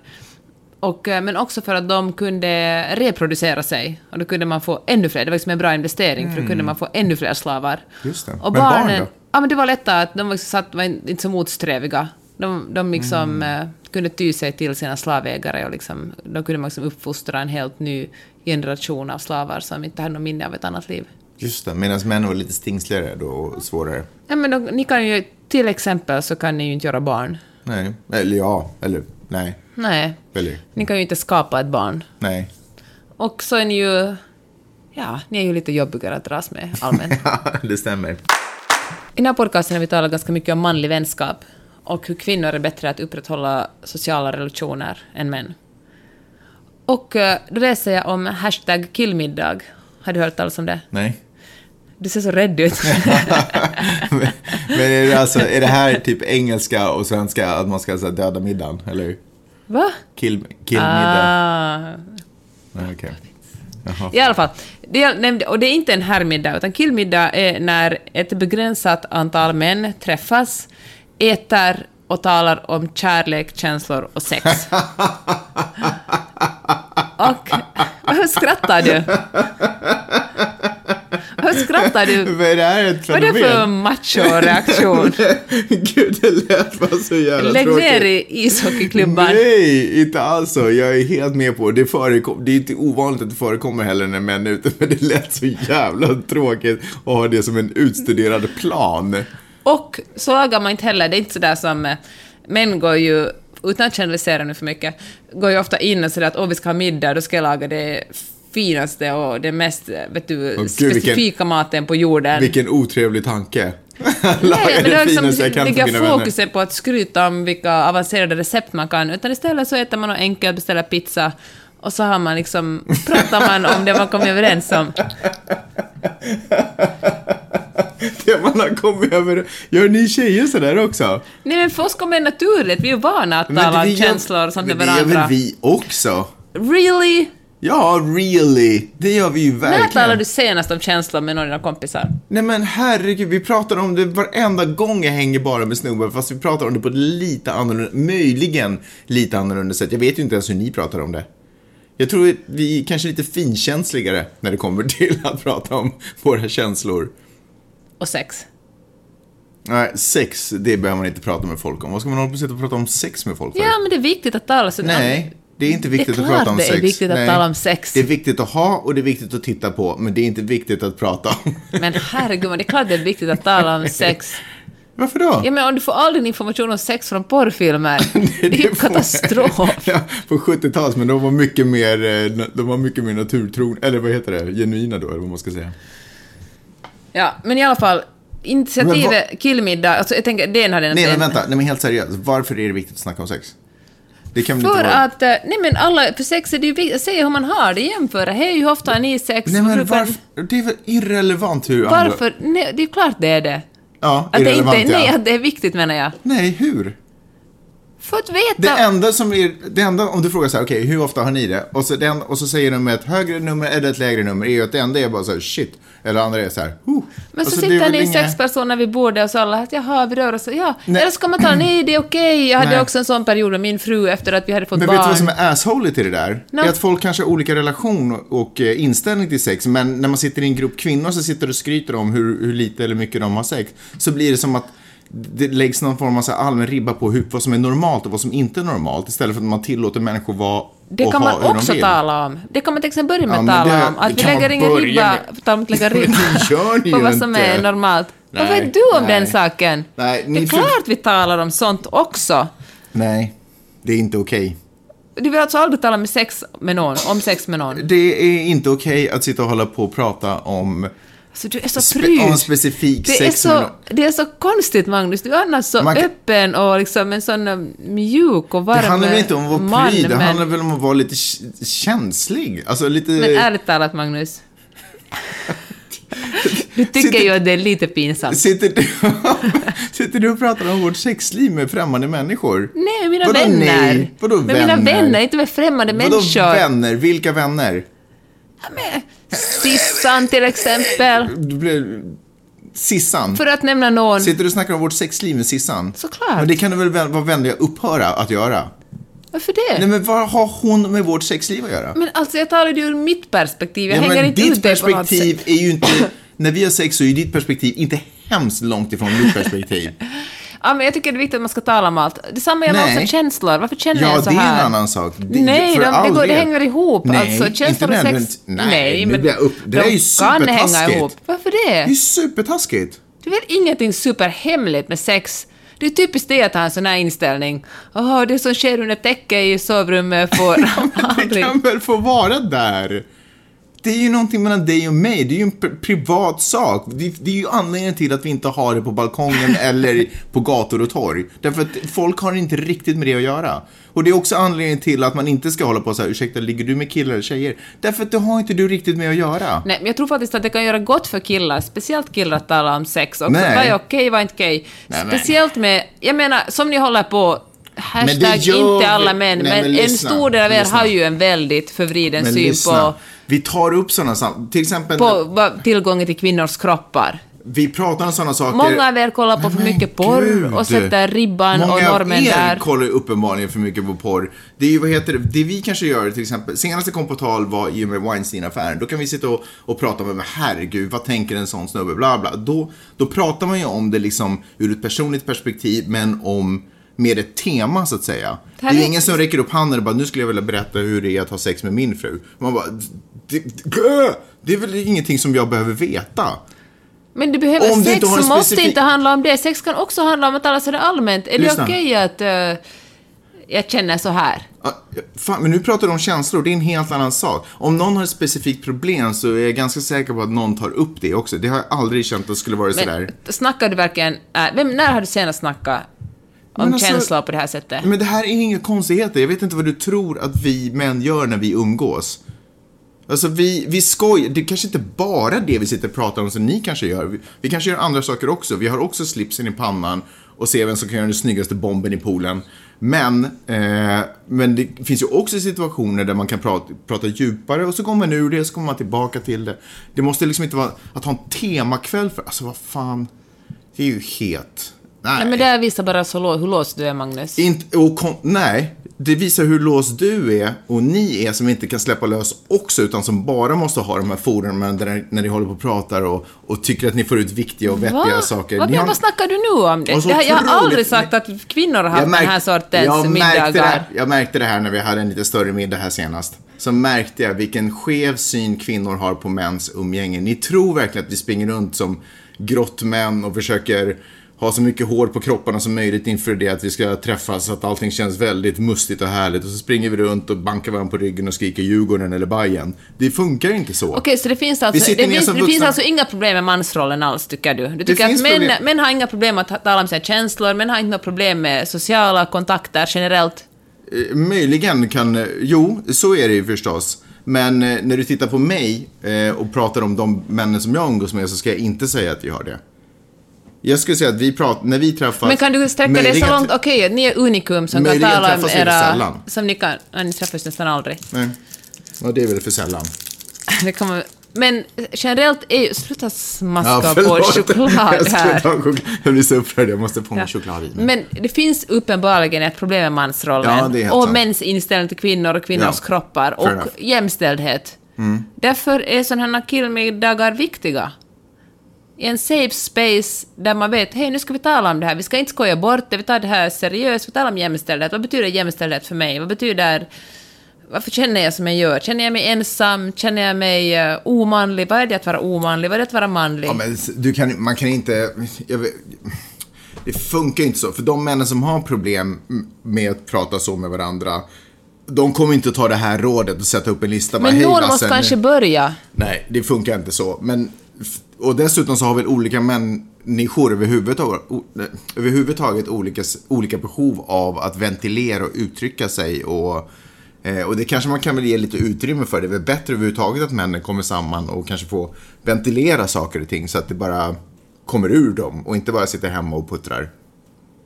Och, eh, men också för att de kunde reproducera sig. Och då kunde man få ännu fler. Det var liksom en bra investering, för då kunde man få ännu fler slavar. Mm. Just det. Och Men barn barnen, då? Ja, men det var lättare att de var, liksom satt, var inte så motsträviga. De, de liksom, Mm. eh, kunde ty sig till sina slavägare och liksom, då kunde man liksom uppfostra en helt ny generation av slavar som inte hade något minne av ett annat liv. Just det, medan män var lite stingsligare då och svårare. Ja, men då, ni kan ju, till exempel så kan ni ju inte göra barn. Nej, eller ja, eller nej, Nej, eller ni kan ju inte skapa ett barn. nej. Och så är ni ju... Ja, ni är ju lite jobbigare att dras med allmänt. det stämmer. I den här podcasten har vi talat ganska mycket om manlig vänskap och hur kvinnor är bättre att upprätthålla sociala relationer än män. Och eh, då läser jag om hashtag killmiddag. Har du hört talas om det? Nej. Du ser så rädd ut. men men är, det alltså, är det här typ engelska och svenska att man ska så här, döda middagen, eller hur? Va? Kill, kill middag? Ah. Nej. Jaha. I alla fall. Det nämnde, och det är inte en herrmiddag, utan killmiddag är när ett begränsat antal män träffas, äter och talar om kärlek, känslor och sex. och... Varför skrattar du? Varför skrattar du? Vad är det här ett Vad är det för fenomen? macho-reaktion? Gud, det lät bara så jävla Lägg tråkigt. ner i ishockeyklubban. Nej, inte alls så. Jag är helt med på det. Förekom, det är inte ovanligt att det förekommer heller när män är ute, men det lät så jävla tråkigt att ha det som en utstuderad plan. Och så lagar man inte heller, det är inte sådär som eh, män går ju, utan att generalisera nu för mycket, går ju ofta in och sådär att åh vi ska ha middag, då ska jag laga det finaste och det mest, eh, vet du, vilken- specifika maten på jorden. Vilken otrevlig tanke. Nej, men det det liksom, jag kan ligger fokuset på att skryta om vilka avancerade recept man kan, utan istället så äter man något enkelt, beställer pizza, och så har man liksom, pratar man om det man kom överens om. Det man har kommit över. Gör ni tjejer sådär också? Nej men för oss kommer det naturligt, vi är ju vana att tala om känslor och sånt med men det gör varandra. väl vi också? Really? Ja, really. Det gör vi ju När verkligen. talade du senast om känslor med någon av dina kompisar? Nej men herregud, vi pratar om det varenda gång jag hänger bara med snubbar, fast vi pratar om det på ett lite annorlunda, möjligen lite annorlunda sätt. Jag vet ju inte ens hur ni pratar om det. Jag tror att vi är kanske lite finkänsligare när det kommer till att prata om våra känslor. Och sex. Nej, sex, det behöver man inte prata med folk om. Vad ska man hålla på och sitta och prata om sex med folk för? Ja, men det är viktigt att tala så Nej, det är inte viktigt Det är att prata om klart det är sex. viktigt att Nej. tala om sex. Det är viktigt att ha och det är viktigt att titta på, men det är inte viktigt att prata om. Men herregud, det är klart det är viktigt att tala om sex. Varför då? Ja, men om du får all din information om sex från porrfilmer, det är ju katastrof. Ja, på 70-talet, men de var mycket mer, eh, de var mycket mer naturtron, eller vad heter det, genuina då, eller vad man ska säga. Ja, men i alla fall, initiativet killmiddag, alltså jag tänker, den hade Nej, men en- vänta, nej men helt seriöst, varför är det viktigt att snacka om sex? Det kan För inte vara... att, eh, nej men alla, för sex är det ju viktigt, se hur man har det, jämföra, hej hur ofta har ni sex? Nej men varför, det är väl irrelevant hur andra... Varför? Nej, det är klart det är det. Ja, Att det irrelevant inte, nej, ja. att det är viktigt menar jag. Nej, hur? För att veta... Det enda som är, det enda, om du frågar så här, okej, hur ofta har ni det? Och så, den, och så säger de med ett högre nummer eller ett lägre nummer, är ju att det enda är bara så här, shit. Eller andra är så här, huh. Men så är sitter ni inga- sex personer vid bordet och så alla att jaha, vi rör oss, ja. Nej. Eller ska man tala, nej det är okej. Jag hade Nej. också en sån period med min fru efter att vi hade fått Men barn. vet du vad som är assholigt i det där? No. Det är att folk kanske har olika relation och eh, inställning till sex, men när man sitter i en grupp kvinnor så sitter och skryter om hur, hur lite eller mycket de har sex, så blir det som att det läggs någon form av så allmän ribba på hur, vad som är normalt och vad som inte är normalt, istället för att man tillåter människor vara Det kan man också tala om. Det kan man till exempel börja med Ja, att men tala om. Att vi lägger ingen ribba, med. tala om att lägga ribba på vad som inte. är normalt. vad Nej, vet du om nej. den saken? Nej, det är för- klart vi talar om sånt också. Nej, det är inte okej. Du vill alltså aldrig tala med sex med någon, om sex med någon? Det är inte okej att sitta och hålla på och prata om, Alltså, du är så spe, pryd. om specifik Det är, så, det är så konstigt, Magnus. Du är annars så Man öppen och liksom en sån um, mjuk och varm Det handlar väl inte om att vara man, pryd, det men, handlar väl om att vara lite känslig. Alltså lite... men ärligt talat, Magnus. Du tycker Sitter- ju att det är lite pinsamt. Sitter du, sitter du och pratar om vårt sexliv med främmande människor? Nej, mina Vadå vänner. nej? Vadå med mina vänner? vänner, inte med främmande Vadå människor. vänner? Vilka vänner? Med Sissan till exempel. Du blev... Sissan? För att nämna någon. Sitter du och snackar om vårt sexliv med Sissan? Såklart. Men det kan du väl vä- vara vänlig att upphöra att göra? Varför det? Nej, men vad har hon med vårt sexliv att göra? Men alltså jag talade ju ur mitt perspektiv. Jag ja, hänger men inte ditt ut det på något sätt. perspektiv är ju inte... När vi har sex så är ju ditt perspektiv inte hemskt långt ifrån mitt perspektiv. Ja, men jag tycker det är viktigt att man ska tala om allt. Detsamma gäller Nej. också känslor. Varför känner Ja, jag så det är här? en annan sak. Det, Nej, de, det, går, det hänger ihop. Nej, alltså, känslor inte och sex. Nej, nu men jag upp- det där är ju de kan hänga ihop. Varför Det är det? ju supertaskigt. Det är väl ingenting superhemligt med sex? Det är typiskt det att ha en sån här inställning. Åh, det som sker under täcket i sovrummet får Det aldrig... kan väl få vara där? Det är ju någonting mellan dig och mig. Det är ju en pri- privat sak. Det, det är ju anledningen till att vi inte har det på balkongen eller på gator och torg. Därför att folk har inte riktigt med det att göra. Och det är också anledningen till att man inte ska hålla på så här, ursäkta, ligger du med killar eller tjejer? Därför att det har inte du riktigt med att göra. Nej, men jag tror faktiskt att det kan göra gott för killar, speciellt killar att tala om sex också. Nej. Vad är okej, vad är inte okej? Speciellt med, jag menar, som ni håller på, hashtag gör inte alla män, Nej, men, men en lyssna, stor del av er lyssna. har ju en väldigt förvriden Men syn lyssna, på, vi tar upp sådana saker. Till exempel, på tillgången till kvinnors kroppar. vi pratar om sådana saker. Många av er kollar på för mycket porr gud. och sätter ribban Många och normen av er där. kollar uppenbarligen för mycket på porr. Det är ju, vad heter det, det vi kanske gör till exempel, senast det kom på tal var i och med Weinstein-affären. Då kan vi sitta och, och prata om, herregud, vad tänker en sån snubbe, bla bla. Då, då pratar man ju om det liksom ur ett personligt perspektiv, men om med ett tema så att säga. Det här är ingen som räcker upp handen och bara, nu skulle jag vilja berätta hur det är att ha sex med min fru. Man bara, det, det, det är väl ingenting som jag behöver veta. Men du behöver Om du sex inte en så måste specifik- inte handla om det. Sex kan också handla om att tala sådär allmänt. Är det Lyssna. okej att eh, jag känner så här? Ja, Fan, men nu pratar du om känslor, det är en helt annan sak. Om någon har ett specifikt problem så är jag ganska säker på att någon tar upp det också. Det har jag aldrig känt att det skulle vara sådär. Men snackar du verkligen... Äh, vem, när har du senast snackat om alltså- känslor på det här sättet? Men det här är inga konstigheter. Jag vet inte vad du tror att vi män gör när vi umgås. Alltså vi, vi skojar, det är kanske inte bara det vi sitter och pratar om som ni kanske gör. Vi, vi kanske gör andra saker också. Vi har också slipsen i pannan och ser vem som kan göra den snyggaste bomben i poolen. Men, eh, men det finns ju också situationer där man kan prata, prata djupare och så går man ur det och så kommer man tillbaka till det. Det måste liksom inte vara att ha en temakväll för, alltså vad fan. Det är ju helt, nej. Nej, men det här visar bara så hur låst du är, Magnus. Inte, och kon, nej, det visar hur låst du är och ni är som inte kan släppa lös också utan som bara måste ha de här forumen där när ni håller på och pratar och, och tycker att ni får ut viktiga och vettiga Va? saker. Vad, har- vad snackar du nu om? Det? Det här, jag har aldrig sagt att kvinnor har haft den här sortens jag märkte, det, middagar. jag märkte det här när vi hade en lite större middag här senast. Så märkte jag vilken skev syn kvinnor har på mäns umgänge. Ni tror verkligen att vi springer runt som grottmän och försöker ha så mycket hår på kropparna som möjligt inför det att vi ska träffas så att allting känns väldigt mustigt och härligt. Och så springer vi runt och bankar varandra på ryggen och skriker Djurgården eller Bajen. Det funkar inte så. Okej, så det finns alltså, det finns, det finns alltså inga problem med mansrollen alls, tycker du? Du tycker att män, män har inga problem att ta- tala om sina känslor, män har inte några problem med sociala kontakter generellt. Eh, Möjligen kan, jo, så är det ju förstås. Men eh, när du tittar på mig eh, och pratar om de männen som jag umgås med så ska jag inte säga att vi har det. Jag skulle säga att vi pratar, när vi träffas... Men kan du sträcka det så långt? Okej, ni är unikum som kan tala om era... sällan. Som ni kan... Ja, ni träffas nästan aldrig. Nej, ja, det är väl för sällan. Det kan man, men generellt är ju... Sluta smaska Ja, på choklad här. jag blir så upprörd, jag måste få Ja. choklad i mig. Men det finns uppenbarligen ett problem med mansrollen. Ja, och sant. mäns inställning till kvinnor och kvinnors Ja, kroppar. Och enough. Mm. jämställdhet. Därför är sådana här killmiddagar viktiga. I en safe space där man vet, hej nu ska vi tala om det här, vi ska inte skoja bort det, vi tar det här seriöst, vi talar om jämställdhet. Vad betyder jämställdhet för mig? Vad betyder... Varför känner jag som jag gör? Känner jag mig ensam? Känner jag mig uh, omanlig? Vad är det att vara omanlig? Vad är det att vara manlig? Ja, men du kan, man kan inte... Vet, det funkar inte så. För de männen som har problem med att prata så med varandra, de kommer inte att ta det här rådet och sätta upp en lista. bara, men "Hej, någon måste nu-" kanske börja. Nej, det funkar inte så. Men, och dessutom så har väl olika människor överhuvudtaget, överhuvudtaget olika, olika behov av att ventilera och uttrycka sig och Eh, och det kanske man kan väl ge lite utrymme för. Det är väl bättre överhuvudtaget att männen kommer samman och kanske får ventilera saker och ting så att det bara kommer ur dem och inte bara sitter hemma och puttrar.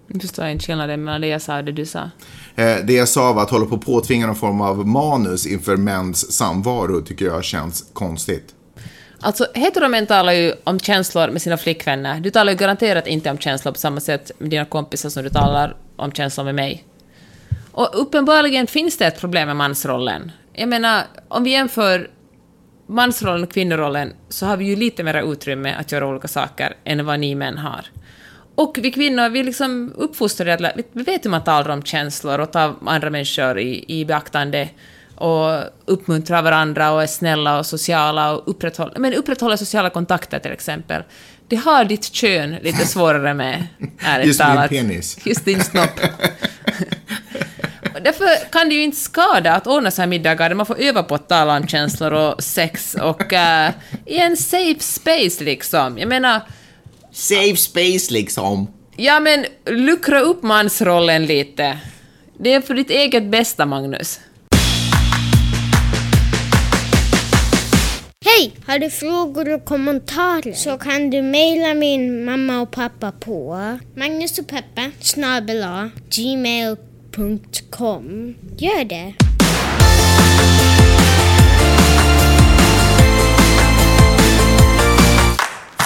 Jag förstår inte skillnaden mellan det jag sa och det du sa. Eh, det jag sa var att hålla på att påtvinga någon form av manus inför mäns samvaro tycker jag känns konstigt. Alltså, heteromän talar ju om känslor med sina flickvänner. Du talar ju garanterat inte om känslor på samma sätt med dina kompisar som du talar om känslor med mig. Och uppenbarligen finns det ett problem med mansrollen. Jag menar, om vi jämför mansrollen och kvinnorollen så har vi ju lite mer utrymme att göra olika saker än vad ni män har. Och vi kvinnor, vi liksom uppfostrade att vi vet hur man talar om känslor och tar andra människor i, i beaktande och uppmuntrar varandra och är snälla och sociala och upprätthåller, men upprätthåller sociala kontakter till exempel. Det har ditt kön lite svårare med, ärligt Just min talat. penis. Just din snopp. Därför kan det ju inte skada att ordna så här middagar där man får öva på att tala om känslor och sex och eh, i en safe space liksom. Jag menar, Save space liksom. ja men luckra upp mansrollen lite. Det är för ditt eget bästa, Magnus. Hej! Har du frågor och kommentarer så kan du mejla min mamma och pappa på Magnus och Peppe snabel gmail.com. Gör det!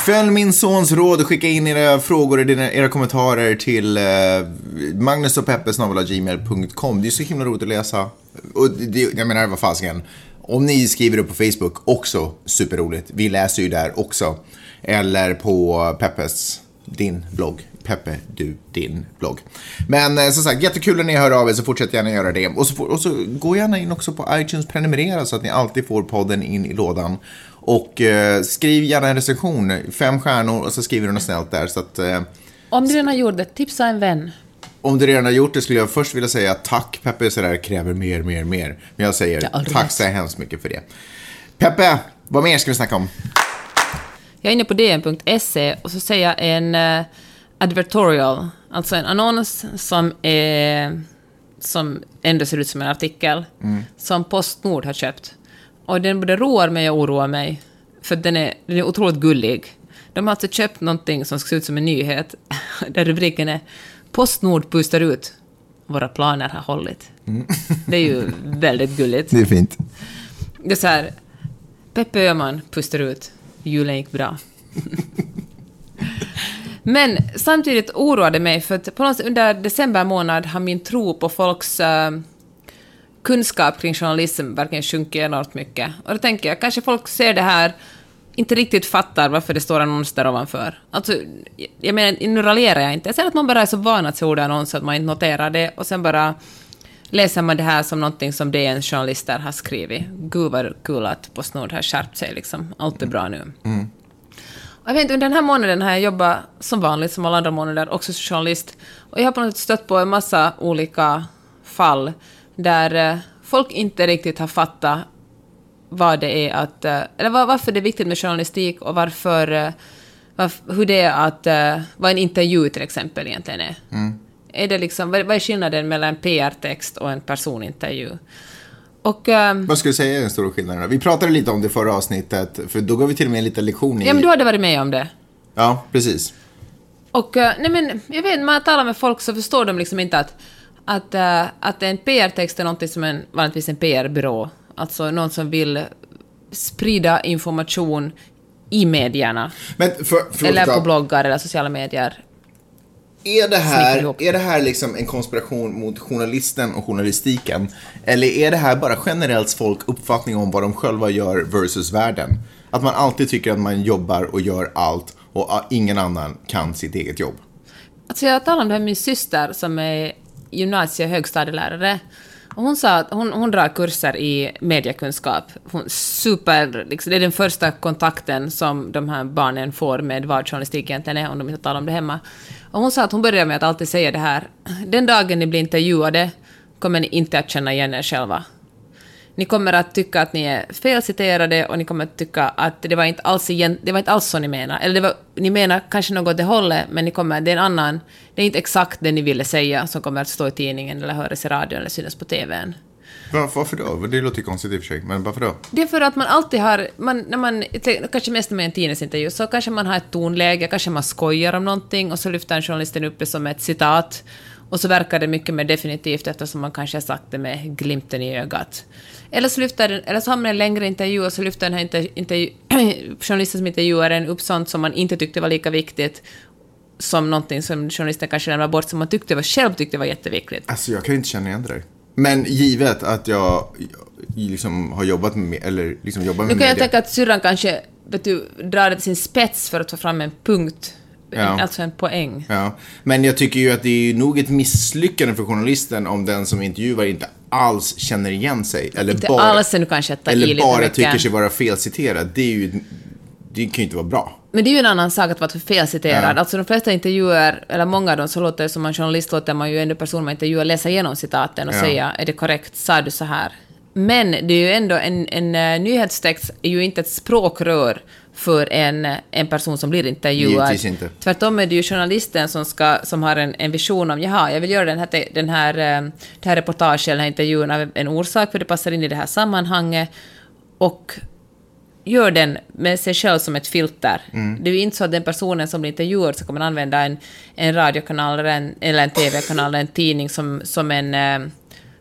Följ min sons råd och skicka in era frågor och dina, era kommentarer till eh. Det är så himla roligt att läsa. Och det, jag menar, vad fasiken. Om ni skriver upp på Facebook, också superroligt. Vi läser ju där också. Eller på Peppes, din blogg. Peppe, du, din blogg. Men eh, som sagt, jättekul när ni hör av er så fortsätt gärna göra det. Och så, får- och så gå gärna in också på iTunes, prenumerera så att ni alltid får podden in i lådan. Och eh, skriv gärna en recension, fem stjärnor och så skriver du något snällt där. Så att, eh, Om du redan har gjort det, tipsa en vän om du redan har gjort det skulle jag först vilja säga tack Peppe, så där kräver mer, mer, mer. Men jag säger Ja, tack så hemskt mycket för det. Peppe, vad mer ska vi snacka om? Jag är inne på dn.se och så säger jag en uh, advertorial, alltså en annons som är som ändå ser ut som en artikel, som Postnord har köpt. Och den både roar mig och oroar mig, för den är, den är otroligt gullig. De har alltså köpt någonting som ska se ut som en nyhet, där rubriken är Postnord pustar ut. Våra planer har hållit. Det är ju väldigt gulligt. Det är fint. Det är så här, Peppe Öhman pustar ut. Julen gick bra. Men samtidigt oroade mig för att på något under december månad har min tro på folks eh, kunskap kring journalism verkligen sjunkit enormt mycket. Och då tänker jag, kanske folk ser det här, inte riktigt fattar varför det står annons där ovanför. Alltså, jag menar, nu raljerar jag inte. Jag säger att man bara är så van att se ordet annons att man inte noterar det och sen bara läser man det här som någonting som DN journalister har skrivit. Gud vad kul att Postnord har skärpt sig liksom. Allt är bra nu. Och jag vet inte, under den här månaden har jag jobbat som vanligt, som alla andra månader, också som journalist. Och jag har på något sätt stött på en massa olika fall där eh, folk inte riktigt har fattat vad det är att... eh, Eller var, varför det är viktigt med journalistik och varför... eh, varf- hur det är att... eh, Vad en intervju till exempel egentligen är. Är det liksom, vad är skillnaden mellan en PR-text och en personintervju? Och... ehm, Vad skulle du säga är den stora skillnaden? Vi pratade lite om det förra avsnittet, för då gav vi till och med en liten lektion i... Ja, men du hade varit med om det. Ja, precis. Och nej men, jag vet, när man talar med folk så förstår de liksom inte att, att, att en PR-text är någonting som en, vanligtvis en PR-byrå, alltså någon som vill sprida information i medierna, Men för, förlåt, eller på bloggar eller sociala medier. Är det, här, är det här liksom en konspiration mot journalisten och journalistiken? Eller är det här bara generellt folk uppfattning om vad de själva gör versus världen? Att man alltid tycker att man jobbar och gör allt och ingen annan kan sitt eget jobb. Alltså jag talade om det här med min syster som är gymnasie och högstadielärare. Och hon sa att hon, hon drar kurser i mediekunskap. Hon super, liksom, det är den första kontakten som de här barnen får med vad journalistik egentligen är, om de inte talar om det hemma. Och hon sa att hon börjar med att alltid säga det här. Den dagen ni blir intervjuade kommer ni inte att känna igen er själva. Ni kommer att tycka att ni är felciterade och ni kommer att tycka att det var inte alls, igen, det var inte alls så ni menar. Eller det var, ni menar kanske något åt det hållet, men ni kommer, det är en annan, det är inte exakt det ni ville säga som kommer att stå i tidningen eller höras i radion eller synas på TVn. Var, varför då? Det låter ju konstigt i och för sig, men varför då? Det är för att man alltid har, man, när man, kanske mest med en tidningsintervju, så kanske man har ett tonläge, kanske man skojar om någonting och så lyfter journalisten upp det som ett citat. Och så verkar det mycket mer definitivt eftersom man kanske har sagt det med glimten i ögat. Eller så, lyfter eller så har man en längre intervju och så lyfter den här intervju, intervju, journalisten som intervjuar en upp sånt som man inte tyckte var lika viktigt som någonting som journalisten kanske lämnar bort som man tyckte var, själv tyckte var jätteviktigt. Alltså jag kan ju inte känna igen det där. Men givet att jag liksom har jobbat med, eller liksom jobbar med Nu kan jag media. tänka att syrran kanske vet du, drar det till sin spets för att få fram en punkt, Ja. alltså en poäng. Ja, men jag tycker ju att det är nog ett misslyckande för journalisten om den som intervjuar inte alls känner igen sig. Eller Inte bara, alls nu kanske eller bara tycker sig vara felciterad. Det är ju, det kan ju inte vara bra. Men det är ju en annan sak att vara felciterad. Ja. Alltså de flesta intervjuer, eller många av dem, så låter det som en journalist låter man ju ändå person man intervjuar läsa igenom citaten och Ja. säga är det korrekt, sa du så här? Men det är ju ändå en, en uh, nyhetstext är ju inte ett språkrör för en, en person som blir intervjuad. Inte. Tvärtom är det ju journalisten som, ska, som har en, en vision om jaha, jag vill göra den här, den här, eh, det här reportaget, den här intervjun av en orsak, för det passar in i det här sammanhanget. Och gör den med sig själv som ett filter. Det är ju inte så att den personen som blir intervjuad så kommer använda en, en radiokanal eller en, eller en TV-kanal eller en tidning som, som en, eh,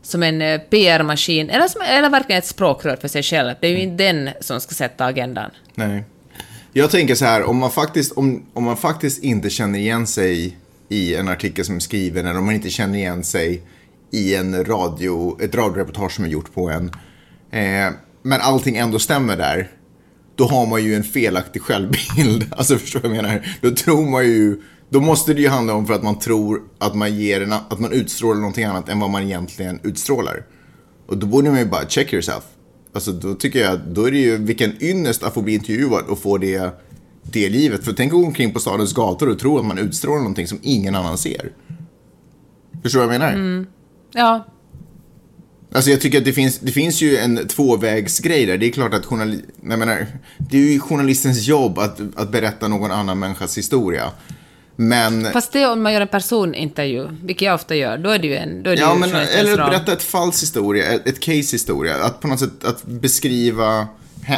som en eh, PR-maskin, eller, som, eller verkligen ett språkrör för sig själv. Det är ju inte den som ska sätta agendan. Nej. Jag tänker så här, om man faktiskt, om, om man faktiskt inte känner igen sig i en artikel som är skriven, eller om man inte känner igen sig i en radio, ett radioreportage som är gjort på en, eh, men allting ändå stämmer där, då har man ju en felaktig självbild. Alltså förstår du vad jag menar? Då tror man ju, då måste det ju handla om för att man tror att man ger en, att man utstrålar någonting annat än vad man egentligen utstrålar. Och då borde man ju bara check yourself. Alltså då tycker jag då är det ju vilken ynnest att få bli intervjuad och få det, livet. För tänk att gå omkring på stadens gator och tro att man utstrålar någonting som ingen annan ser. Förstår du vad jag menar? Ja, Alltså jag tycker att det finns, det finns ju en tvåvägsgrej där. Det är klart att journali- jag menar, det är ju journalistens jobb att, att berätta någon annan människas historia. Men, fast det om man gör en personintervju, vilket jag ofta gör, då är det ju en... Då är det ja, ju men eller att berätta ett falls historia, ett, ett case historia. Att på något sätt att beskriva eh,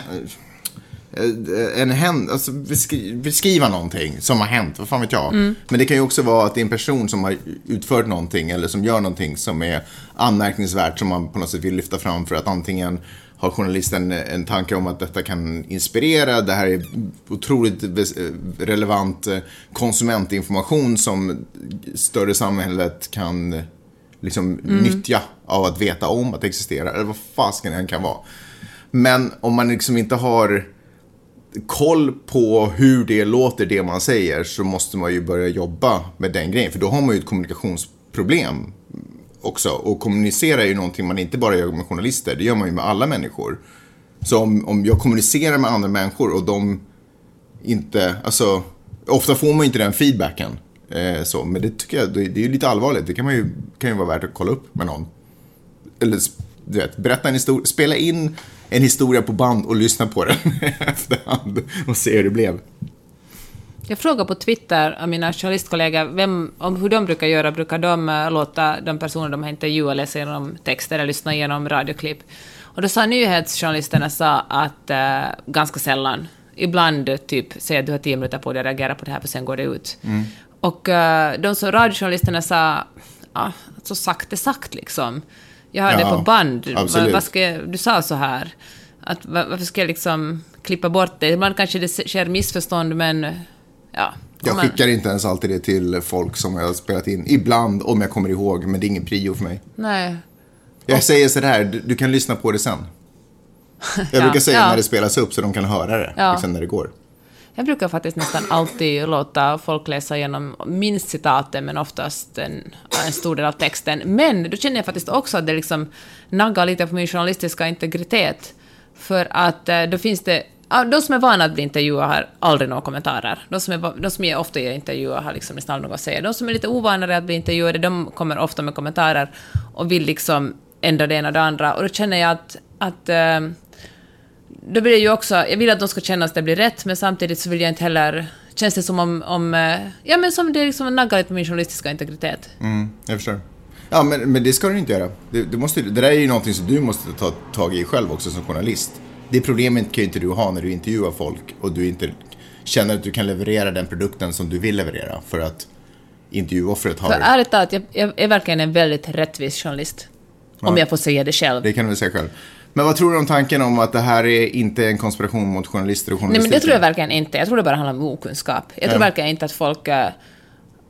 en händ, alltså beskri- beskriva någonting som har hänt, vad fan vet jag. Mm. Men det kan ju också vara att det är en person som har utfört någonting eller som gör någonting som är anmärkningsvärt som man på något sätt vill lyfta fram för att antingen har journalisten en tanke om att detta kan inspirera, det här är otroligt ves- relevant eh, konsumentinformation som större samhället kan liksom nyttja av att veta om att det existerar, eller vad fasken det än kan vara. Men om man liksom inte har koll på hur det låter, det man säger, så måste man ju börja jobba med den grejen. För då har man ju ett kommunikationsproblem också. Och kommunicera är ju någonting man inte bara gör med journalister, det gör man ju med alla människor. Så om, om jag kommunicerar med andra människor och de inte, alltså, ofta får man ju inte den feedbacken. Eh, så, men det tycker jag, det, det är ju lite allvarligt. Det kan, man ju, kan ju vara värt att kolla upp med någon. Eller, du vet, berätta en historia, spela in en historia på band och lyssna på den efterhand och se hur det blev. Jag frågar på Twitter av mina journalistkollegor vem, om hur de brukar göra. Brukar de eh, låta de personer de har intervjuat läsa igenom texter eller lyssna igenom radioklipp? Och då sa nyhetsjournalisterna sa att eh, ganska sällan. Ibland eh, typ säger att du har tio minuter på dig att reagera på det här för sen går det ut. Och eh, de som radiojournalisterna sa, ja, så sagt är sagt liksom. Jag har det på band. Vad, absolut. vad ska du sa så här. Att, va- varför ska jag liksom klippa bort det? Ibland kanske det sker missförstånd, men ja. Jag skickar inte ens alltid det till folk som jag har spelat in. Ibland, om jag kommer ihåg, men det är ingen prio för mig. Nej. Jag säger så här, du, du kan lyssna på det sen. Jag Ja, brukar säga ja. när det spelas upp så de kan höra det, Ja. liksom när det går. Jag brukar faktiskt nästan alltid låta folk läsa igenom minst citaten, men oftast en, en stor del av texten. Men då känner jag faktiskt också att det liksom naggar lite på min journalistiska integritet. För att eh, då finns det... De som är vana att bli intervjuade har aldrig några kommentarer. De som, är, de som jag ofta gör intervjuer har liksom nästan aldrig något att säga. De som är lite ovanare att bli intervjuade, de kommer ofta med kommentarer och vill liksom ändra det ena och det andra. Och då känner jag att, att ehm, då blir det ju också, jag vill att de ska känna att det blir rätt, men samtidigt så vill jag inte heller, känns det som om, om eh, ja men som det liksom naggar lite på min journalistiska integritet. Mm, jag förstår. Ja, men, men det ska du inte göra. Det, du måste, det där är ju någonting som du måste ta tag i själv också som journalist. Det problemet kan ju inte du ha när du intervjuar folk och du inte känner att du kan leverera den produkten som du vill leverera för att intervjuoffret har... För ärligt talat, jag, jag är verkligen en väldigt rättvis journalist. Om Ja. jag får säga det själv. Det kan du väl säga själv. Men vad tror du om tanken om att det här är inte en konspiration mot journalister och Nej, journalister? men det tror jag verkligen inte. Jag tror det bara handlar om okunskap. Jag tror Ja. verkligen inte att folk eh,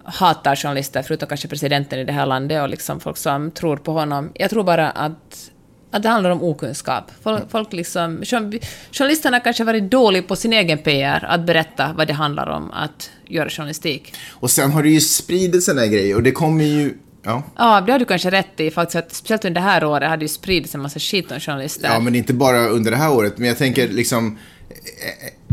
hatar journalister, förutom kanske presidenten i det här landet och liksom folk som tror på honom. Jag tror bara att, att det handlar om okunskap. Folk, folk liksom, jour- journalisterna har kanske varit dåliga på sin egen PR, att berätta vad det handlar om att göra journalistik. Och sen har det ju spridit sådana här grejer och det kommer ju... Ja. Ja, det har du kanske rätt i faktiskt, att speciellt under det här året hade ju spridits en massa skit om journalister. Ja, men inte bara under det här året. Men jag tänker liksom...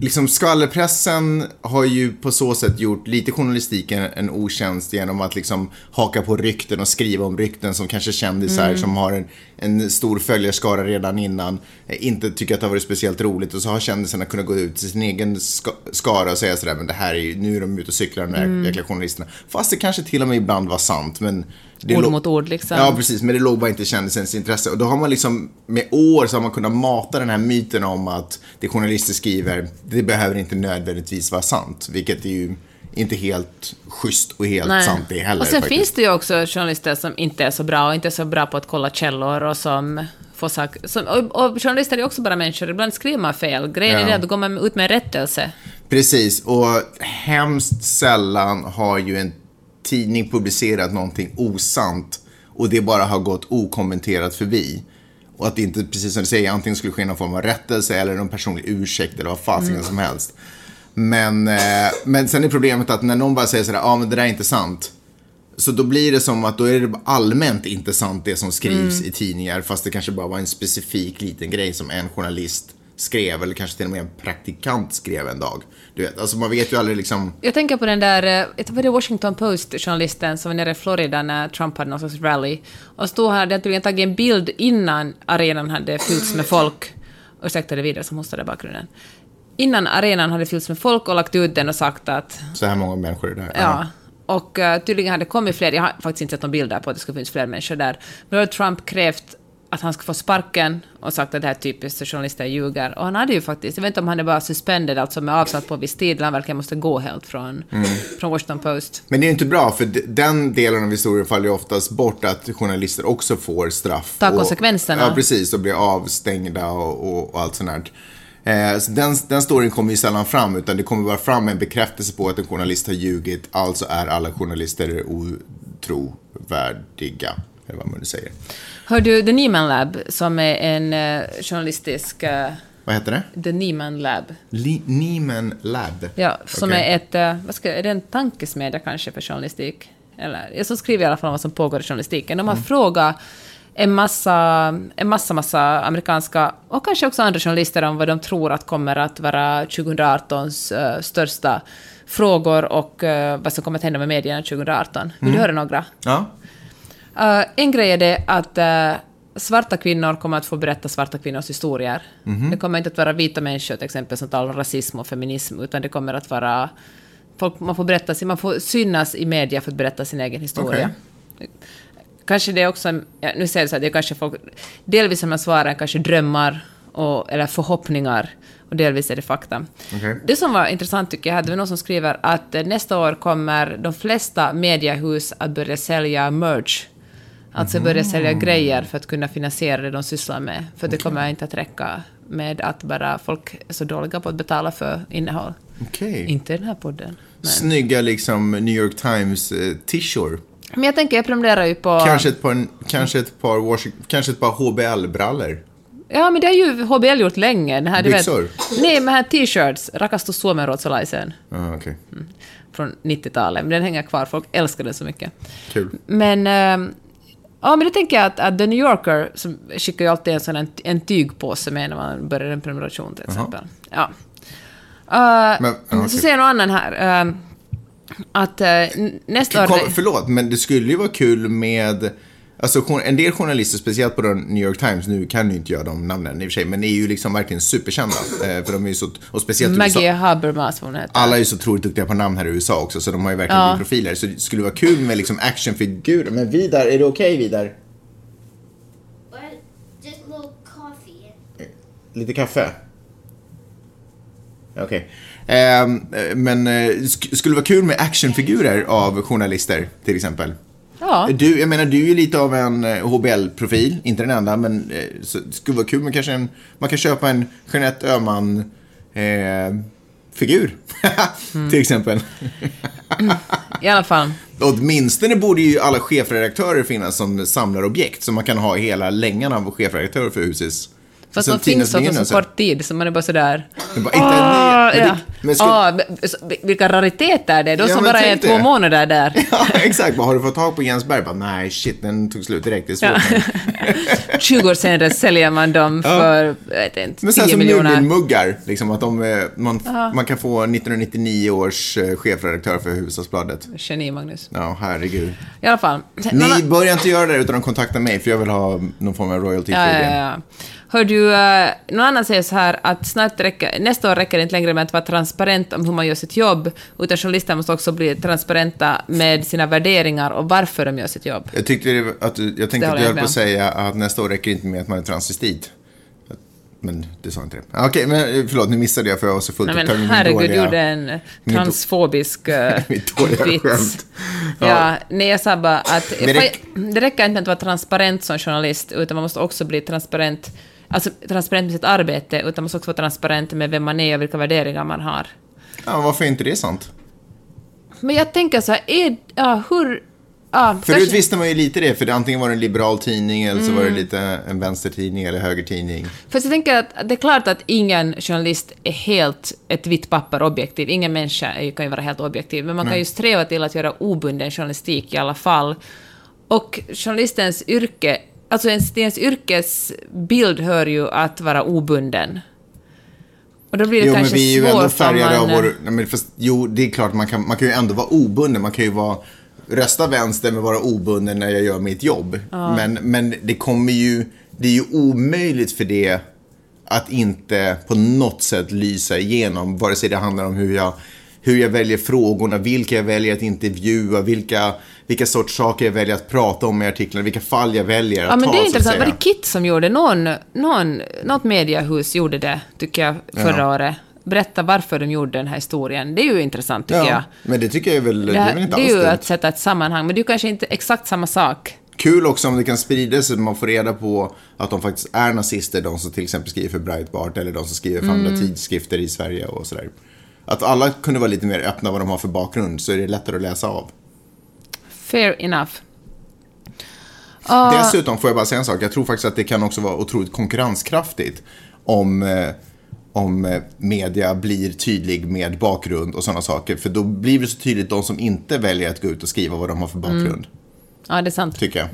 Liksom skvallerpressen har ju på så sätt gjort lite journalistiken en otjänst genom att liksom haka på rykten och skriva om rykten som kanske kändisar som har en, en stor följarskara redan innan eh, inte tycker att det har varit speciellt roligt. Och så har kändisarna kunnat gå ut till sin egen ska, skara och säga sådär men det här är ju, nu är de ute och cyklar de där jäkla journalisterna. Fast det kanske till och med ibland var sant men det Ord mot ord, liksom. Ja, precis. Men det låg bara inte i kändisens intresse. Och då har man liksom, med år så har man kunnat mata den här myten om att det journalister skriver, det behöver inte nödvändigtvis vara sant. Vilket är ju inte helt schysst och helt Nej. sant det heller. Och sen faktiskt. finns det ju också journalister som inte är så bra och inte är så bra på att kolla källor och som får saker... Som, och, och journalister är också bara människor, ibland skriver man fel. Grejen är Ja. det att då går man ut med en rättelse. Precis, och hemskt sällan har ju en tidning publicerat någonting osant och det bara har gått okommenterat förbi. Och att det inte, precis som du säger, antingen skulle ske någon form av rättelse eller någon personlig ursäkt eller vad fasiken som helst. Men, eh, men sen är problemet att när någon bara säger sådär, ja ah, men det där är inte sant. Så då blir det som att då är det allmänt inte sant det som skrivs i tidningar fast det kanske bara var en specifik liten grej som en journalist skrev eller kanske till och med en praktikant skrev en dag. Du vet, alltså man vet ju aldrig liksom... Jag tänker på den där, eh, jag tror det Washington Post-journalisten som var nere i Florida när Trump hade någon slags rally. Och stod här, hade tydligen tagit en bild innan arenan hade fyllts med folk. Ursäkta det vidare som hostar i bakgrunden. Innan arenan hade fyllts med folk och lagt ut den och sagt att Så här många människor är där. Ja. Och uh, tydligen hade det kommit fler, jag har faktiskt inte sett några bilder på att det skulle finnas fler människor där. Men då hade Trump krävt att han ska få sparken och sagt att det här är typiskt journalister ljuger. Och han hade ju faktiskt, jag vet inte om han är bara suspended, alltså med avsatt på viss tid, han verkligen måste gå helt från, från Washington Post. Men det är ju inte bra, för den delen av historien faller ju oftast bort, att journalister också får straff. Ta och- konsekvenserna. Ja, precis, och blir avstängda och, och, och allt sånt här. Eh, så den, den storyn kommer ju sällan fram, utan det kommer bara fram en bekräftelse på att en journalist har ljugit, alltså är alla journalister otrovärdiga. Eller vad man nu säger. Hör du, The Nieman Lab, som är en eh, journalistisk... eh, Vad heter det? The Nieman Lab. Li- Nieman Lab. Ja, som Okej. är ett... eh, vad ska, är det en tankesmedja kanske för journalistik? Eller, jag så skriver i alla fall om vad som pågår i journalistiken. De har frågat en massa, en massa, massa amerikanska och kanske också andra journalister om vad de tror att kommer att vara 2018s eh, största frågor och eh, vad som kommer att hända med medierna 2018. Vill du höra några? Ja. Eh, en grej är det att eh, svarta kvinnor kommer att få berätta svarta kvinnors historier. Det kommer inte att vara vita människor till exempel som talar om rasism och feminism, utan det kommer att vara... Folk, man, får berätta, man får synas i media för att berätta sin egen historia. Kanske det är också... Ja, nu säger jag så här, det är kanske folk... Delvis som jag svarar kanske drömmar och, eller förhoppningar, och delvis är det fakta. Okej. Det som var intressant tycker jag, det var någon som skriver att eh, nästa år kommer de flesta mediehus att börja sälja merch. Alltså börja sälja grejer för att kunna finansiera det de sysslar med. För det kommer inte att räcka med att bara folk är så dåliga på att betala för innehåll. Okej. Inte den här podden. Men, Snygga liksom New York Times eh, men jag tänker, jag prenumererar ju på... Kanske ett par, kanske ett par, Washington, kanske ett par HBL-brallor. Ja, men det har ju HBL gjort länge. Den här, Byxor? Vet, nej, men här t-shirts, Rakasto Suomenruotsalaisen, Ja, okej. från 90-talet. Men den hänger kvar, folk älskar den så mycket. Kul. Men... ehm, ja, men det tänker jag att, att The New Yorker som skickar ju alltid en sån en, en tygpåse med när man börjar en prenumeration till exempel. Ja. Uh, Men- ja, okej. Så säger någon annan här. ehm, att eh, nästa år... Förlåt, men det skulle ju vara kul med Alltså en del journalister, speciellt på New York Times, nu kan ju inte jag de namnen i och för sig, men är ju liksom verkligen superkända. Eh, för de är ju så, och speciellt i USA. Maggie Habermas, hon heter. Alla är ju så otroligt duktiga på namn här i USA också, så de har ju verkligen Ja. profiler. Så det skulle vara kul med liksom actionfigurer. Men Vidar, är det okej Vidar? A little coffee. Lite kaffe? Okej. Ehm, eh, men eh, sk- skulle det vara kul med actionfigurer av journalister, till exempel? Ja. Du, jag menar, du är ju lite av en eh, HBL-profil, inte den enda, men eh, så, det skulle vara kul med kanske en, man kan köpa en Jeanette Öhman eh, figur, till exempel. I alla fall. Åtminstone borde ju alla chefredaktörer finnas som samlar objekt, så man kan ha hela längan av chefredaktörer för Husis. Fast de finns också så kort tid, så man är bara sådär... Det var inte Ah, men ja. men ska- Ah, men så- vilka rariteter det är. De Ja, som bara är två månader där. Ja, exakt. Har du fått tag på Jens Berg? Bara, Nej, shit, den tog slut direkt. Det är svårt. Ja. 20 år senare säljer man dem för, jag vet inte, Men sen 10 som miljoner. Mumin-muggar, liksom att de, eh, man, man kan få 1999 års eh, chefredaktör för Hufvudstadsbladet. Geni, Magnus. Ja, herregud. I alla fall. Ni börjar inte göra det utan de kontaktar mig för jag vill ha någon form av royalty Ja, ja, ja. Hör du, uh, någon annan säger så här att snart räcker, nästa år räcker det inte längre med att vara transparent om hur man gör sitt jobb, utan journalister måste också bli transparenta med sina värderingar och varför de gör sitt jobb. Jag, tyckte att, du- jag tänkte att du höll på att säga att nästa år räcker inte med att man är transvestit. Men det sa inte det. Ja, Okej, men eh, förlåt, nu missade jag för jag var så fullt Nej, men herregud, dåliga- gjorde en transfobisk vits. Ja. Ja. nej, jag sa bara att Det räck- det räcker inte med att vara transparent som journalist, utan man måste också bli transparent, alltså transparent med sitt arbete, utan man måste också vara transparent med vem man är och vilka värderingar man har. Ja, varför är inte det sant? Men jag tänker så här, är, ja, hur... Ja, Förut kanske- visste man ju lite det, för det antingen var det en liberal tidning eller så var Mm. det lite en vänstertidning eller högertidning. Fast jag tänker att det är klart att ingen journalist är helt ett vitt papper objektiv. Ingen människa kan ju vara helt objektiv. Men man kan ju sträva till att göra obunden journalistik i alla fall. Och journalistens yrke, alltså ens, till ens yrkesbild hör ju att vara obunden. Och då blir det Jo, men kanske vi är ju ändå färgade av man... vår... Nej, men fast, jo, det är klart, man kan, man kan ju ändå vara obunden. Man kan ju vara... Rösta vänster men vara obunden när jag gör mitt jobb. Men, men det kommer ju... Det är ju omöjligt för det att inte på något sätt lysa igenom. Vare sig det handlar om hur jag, hur jag väljer frågorna, vilka jag väljer att intervjua, vilka, vilka sorts saker jag väljer att prata om i artiklarna, vilka fall jag väljer att Ja, men ta, det är intressant. Var det Kit som gjorde? Någon, någon, något mediehus gjorde det, tycker jag, förra Ja. året. Berätta varför de gjorde den här historien. Det är ju intressant, tycker jag. Ja, men det tycker jag är väl, det Det, är väl inte det är ju att sätta ett sammanhang, men det är kanske inte exakt samma sak. Kul också om det kan spridas så man får reda på att de faktiskt är nazister, de som till exempel skriver för Breitbart eller de som skriver för Mm. andra tidskrifter i Sverige och sådär. Att alla kunde vara lite mer öppna vad de har för bakgrund så är det lättare att läsa av. Fair enough. Ah, Dessutom får jag bara säga en sak, jag tror faktiskt att det kan också vara otroligt konkurrenskraftigt om, eh, om eh, media blir tydlig med bakgrund och sådana saker. För då blir det så tydligt de som inte väljer att gå ut och skriva vad de har för bakgrund, ja, det är sant. tycker jag.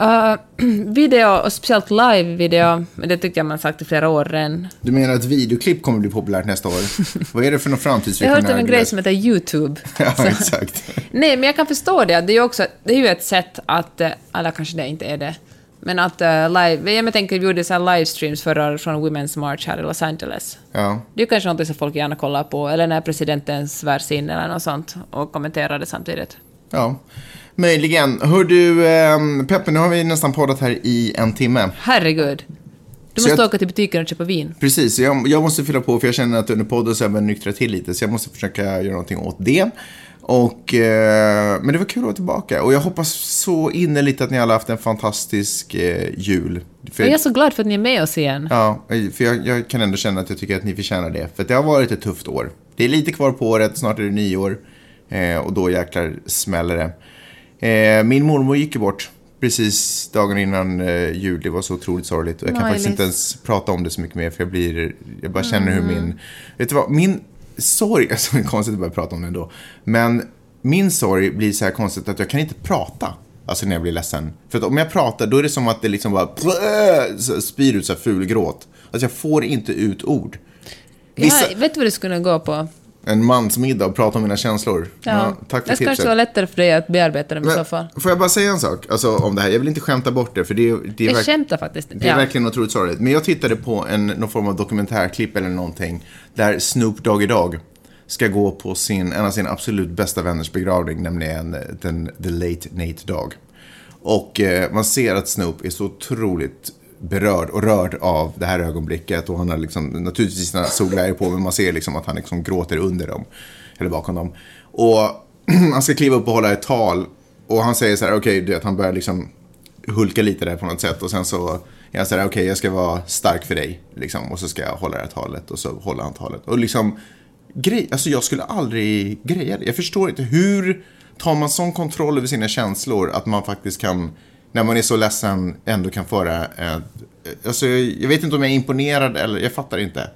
Uh, video, och speciellt live-video, men det tycker jag man sagt i flera år redan. Du menar att videoklipp kommer bli populärt nästa år? Vad är det för någon Jag har hört om en grej som heter YouTube. Ja, exakt. Nej, men jag kan förstå det. Det är ju också, det är ju ett sätt att, eh, eller kanske det inte är det, men att uh, live, jag tänker vi gjorde så livestreams förra året från Women's March här i Los Angeles. Ja. Det är kanske något som folk gärna kollar på, eller när presidenten svärs in eller något sånt och kommenterar det samtidigt. ja, möjligen. Hör du, eh, Peppe, nu har vi nästan poddat här i en timme. Herregud. Du Så måste jag- åka till butiken och köpa vin. Precis, jag, jag måste fylla på för jag känner att under podden så har jag börjat nyktra till lite. Så jag måste försöka göra någonting åt det. Och, eh, men det var kul att vara tillbaka. Och jag hoppas så innerligt att ni alla haft en fantastisk eh, jul. För, Jag är så glad för att ni är med oss igen. Ja, för jag, jag kan ändå känna att jag tycker att ni förtjänar det. För det har varit ett tufft år. Det är lite kvar på året, snart är det nyår. Eh, och då jäklar smäller det. Eh, min mormor gick ju bort precis dagen innan eh, jul. Det var så otroligt sorgligt. Och jag kan faktiskt inte ens prata om det så mycket mer. För jag blir, jag bara känner hur min, vet du vad, min sorg, alltså det är konstigt att börja prata om det ändå. Men min sorg blir så här konstigt att jag kan inte prata. Alltså när jag blir ledsen. För att om jag pratar då är det som att det liksom bara så spyr ut så här ful gråt. Alltså jag får inte ut ord. Vissa, Ja, vet du vad du skulle gå på? En mansmiddag och prata om mina känslor. Ja. tack för det tipset. kanske vara lättare för dig att bearbeta dem i så fall. får jag bara säga en sak alltså, om det här? Jag vill inte skämta bort det, för det, är- det är, Jag skämtar faktiskt. det är Ja. verkligen otroligt sorgligt. Men jag tittade på en, någon form av dokumentärklipp eller någonting, där Snoop Dogg idag ska gå på sin, en av sina absolut bästa vänners begravning, nämligen eh, den, The Late Nate Dogg. Och eh, man ser att Snoop är så otroligt berörd och rörd av det här ögonblicket. Och han har liksom, naturligtvis sina solglajjor på, men man ser liksom att han liksom gråter under dem. Eller bakom dem. Och han ska kliva upp och hålla ett tal. Och han säger så här, okej, du vet, han börjar liksom hulka lite där på något sätt. Och sen så är han så här, okej, jag ska vara stark för dig. Liksom, och så ska jag hålla det här talet. Och så håller han talet. Och liksom, grej, alltså jag skulle aldrig greja det. Jag förstår inte, hur tar man sån kontroll över sina känslor att man faktiskt kan, när man är så ledsen, ändå kan föra ett, alltså jag, vet inte om jag är imponerad eller, jag fattar inte.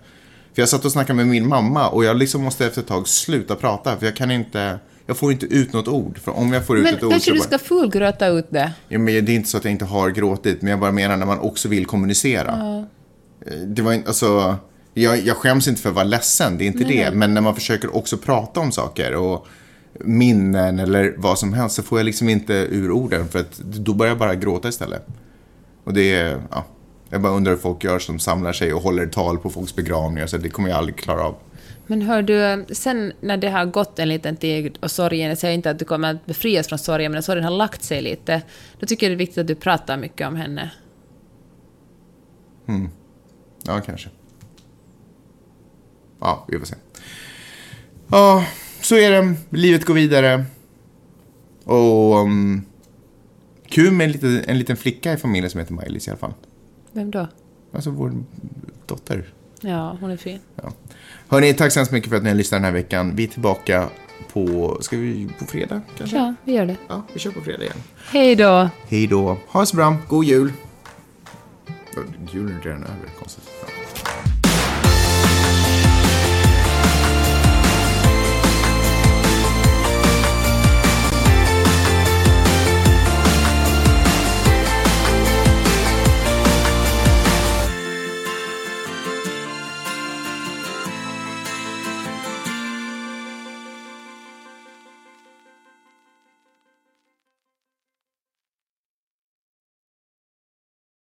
För jag satt och snackade med min mamma och jag liksom måste efter ett tag sluta prata, för jag kan inte, jag får inte ut något ord. För om jag får ut Men ett ord kanske du bara, ska fulgröta ut det. ja, men det är inte så att jag inte har gråtit, men jag bara menar när man också vill kommunicera. Eh, Det var inte, alltså, jag, jag skäms inte för att vara ledsen, det är inte det. Men när man försöker också prata om saker och minnen eller vad som helst så får jag liksom inte ur orden för att då börjar jag bara gråta istället. Och det är, ja, jag bara undrar hur folk gör som samlar sig och håller tal på folks begravningar så det kommer jag aldrig klara av. Men hör du, sen när det har gått en liten tid och sorgen, jag säger inte att du kommer att befrias från sorgen, men när sorgen har lagt sig lite, då tycker jag det är viktigt att du pratar mycket om henne. Ja, kanske. Ja, vi får se. Ja, så är det. Livet går vidare. Och um, kul med en liten, en liten flicka i familjen som heter Maj-Lis i alla fall. Vem då? Alltså vår dotter. Ja, hon är fin. Ja. Hörni, tack så hemskt mycket för att ni har lyssnat den här veckan. Vi är tillbaka på, ska vi på fredag kanske? Ja, vi gör det. Ja, vi kör på fredag igen. Hej då! Hej då. Ha det så bra. God jul. Julen är redan över, konstigt. Ja.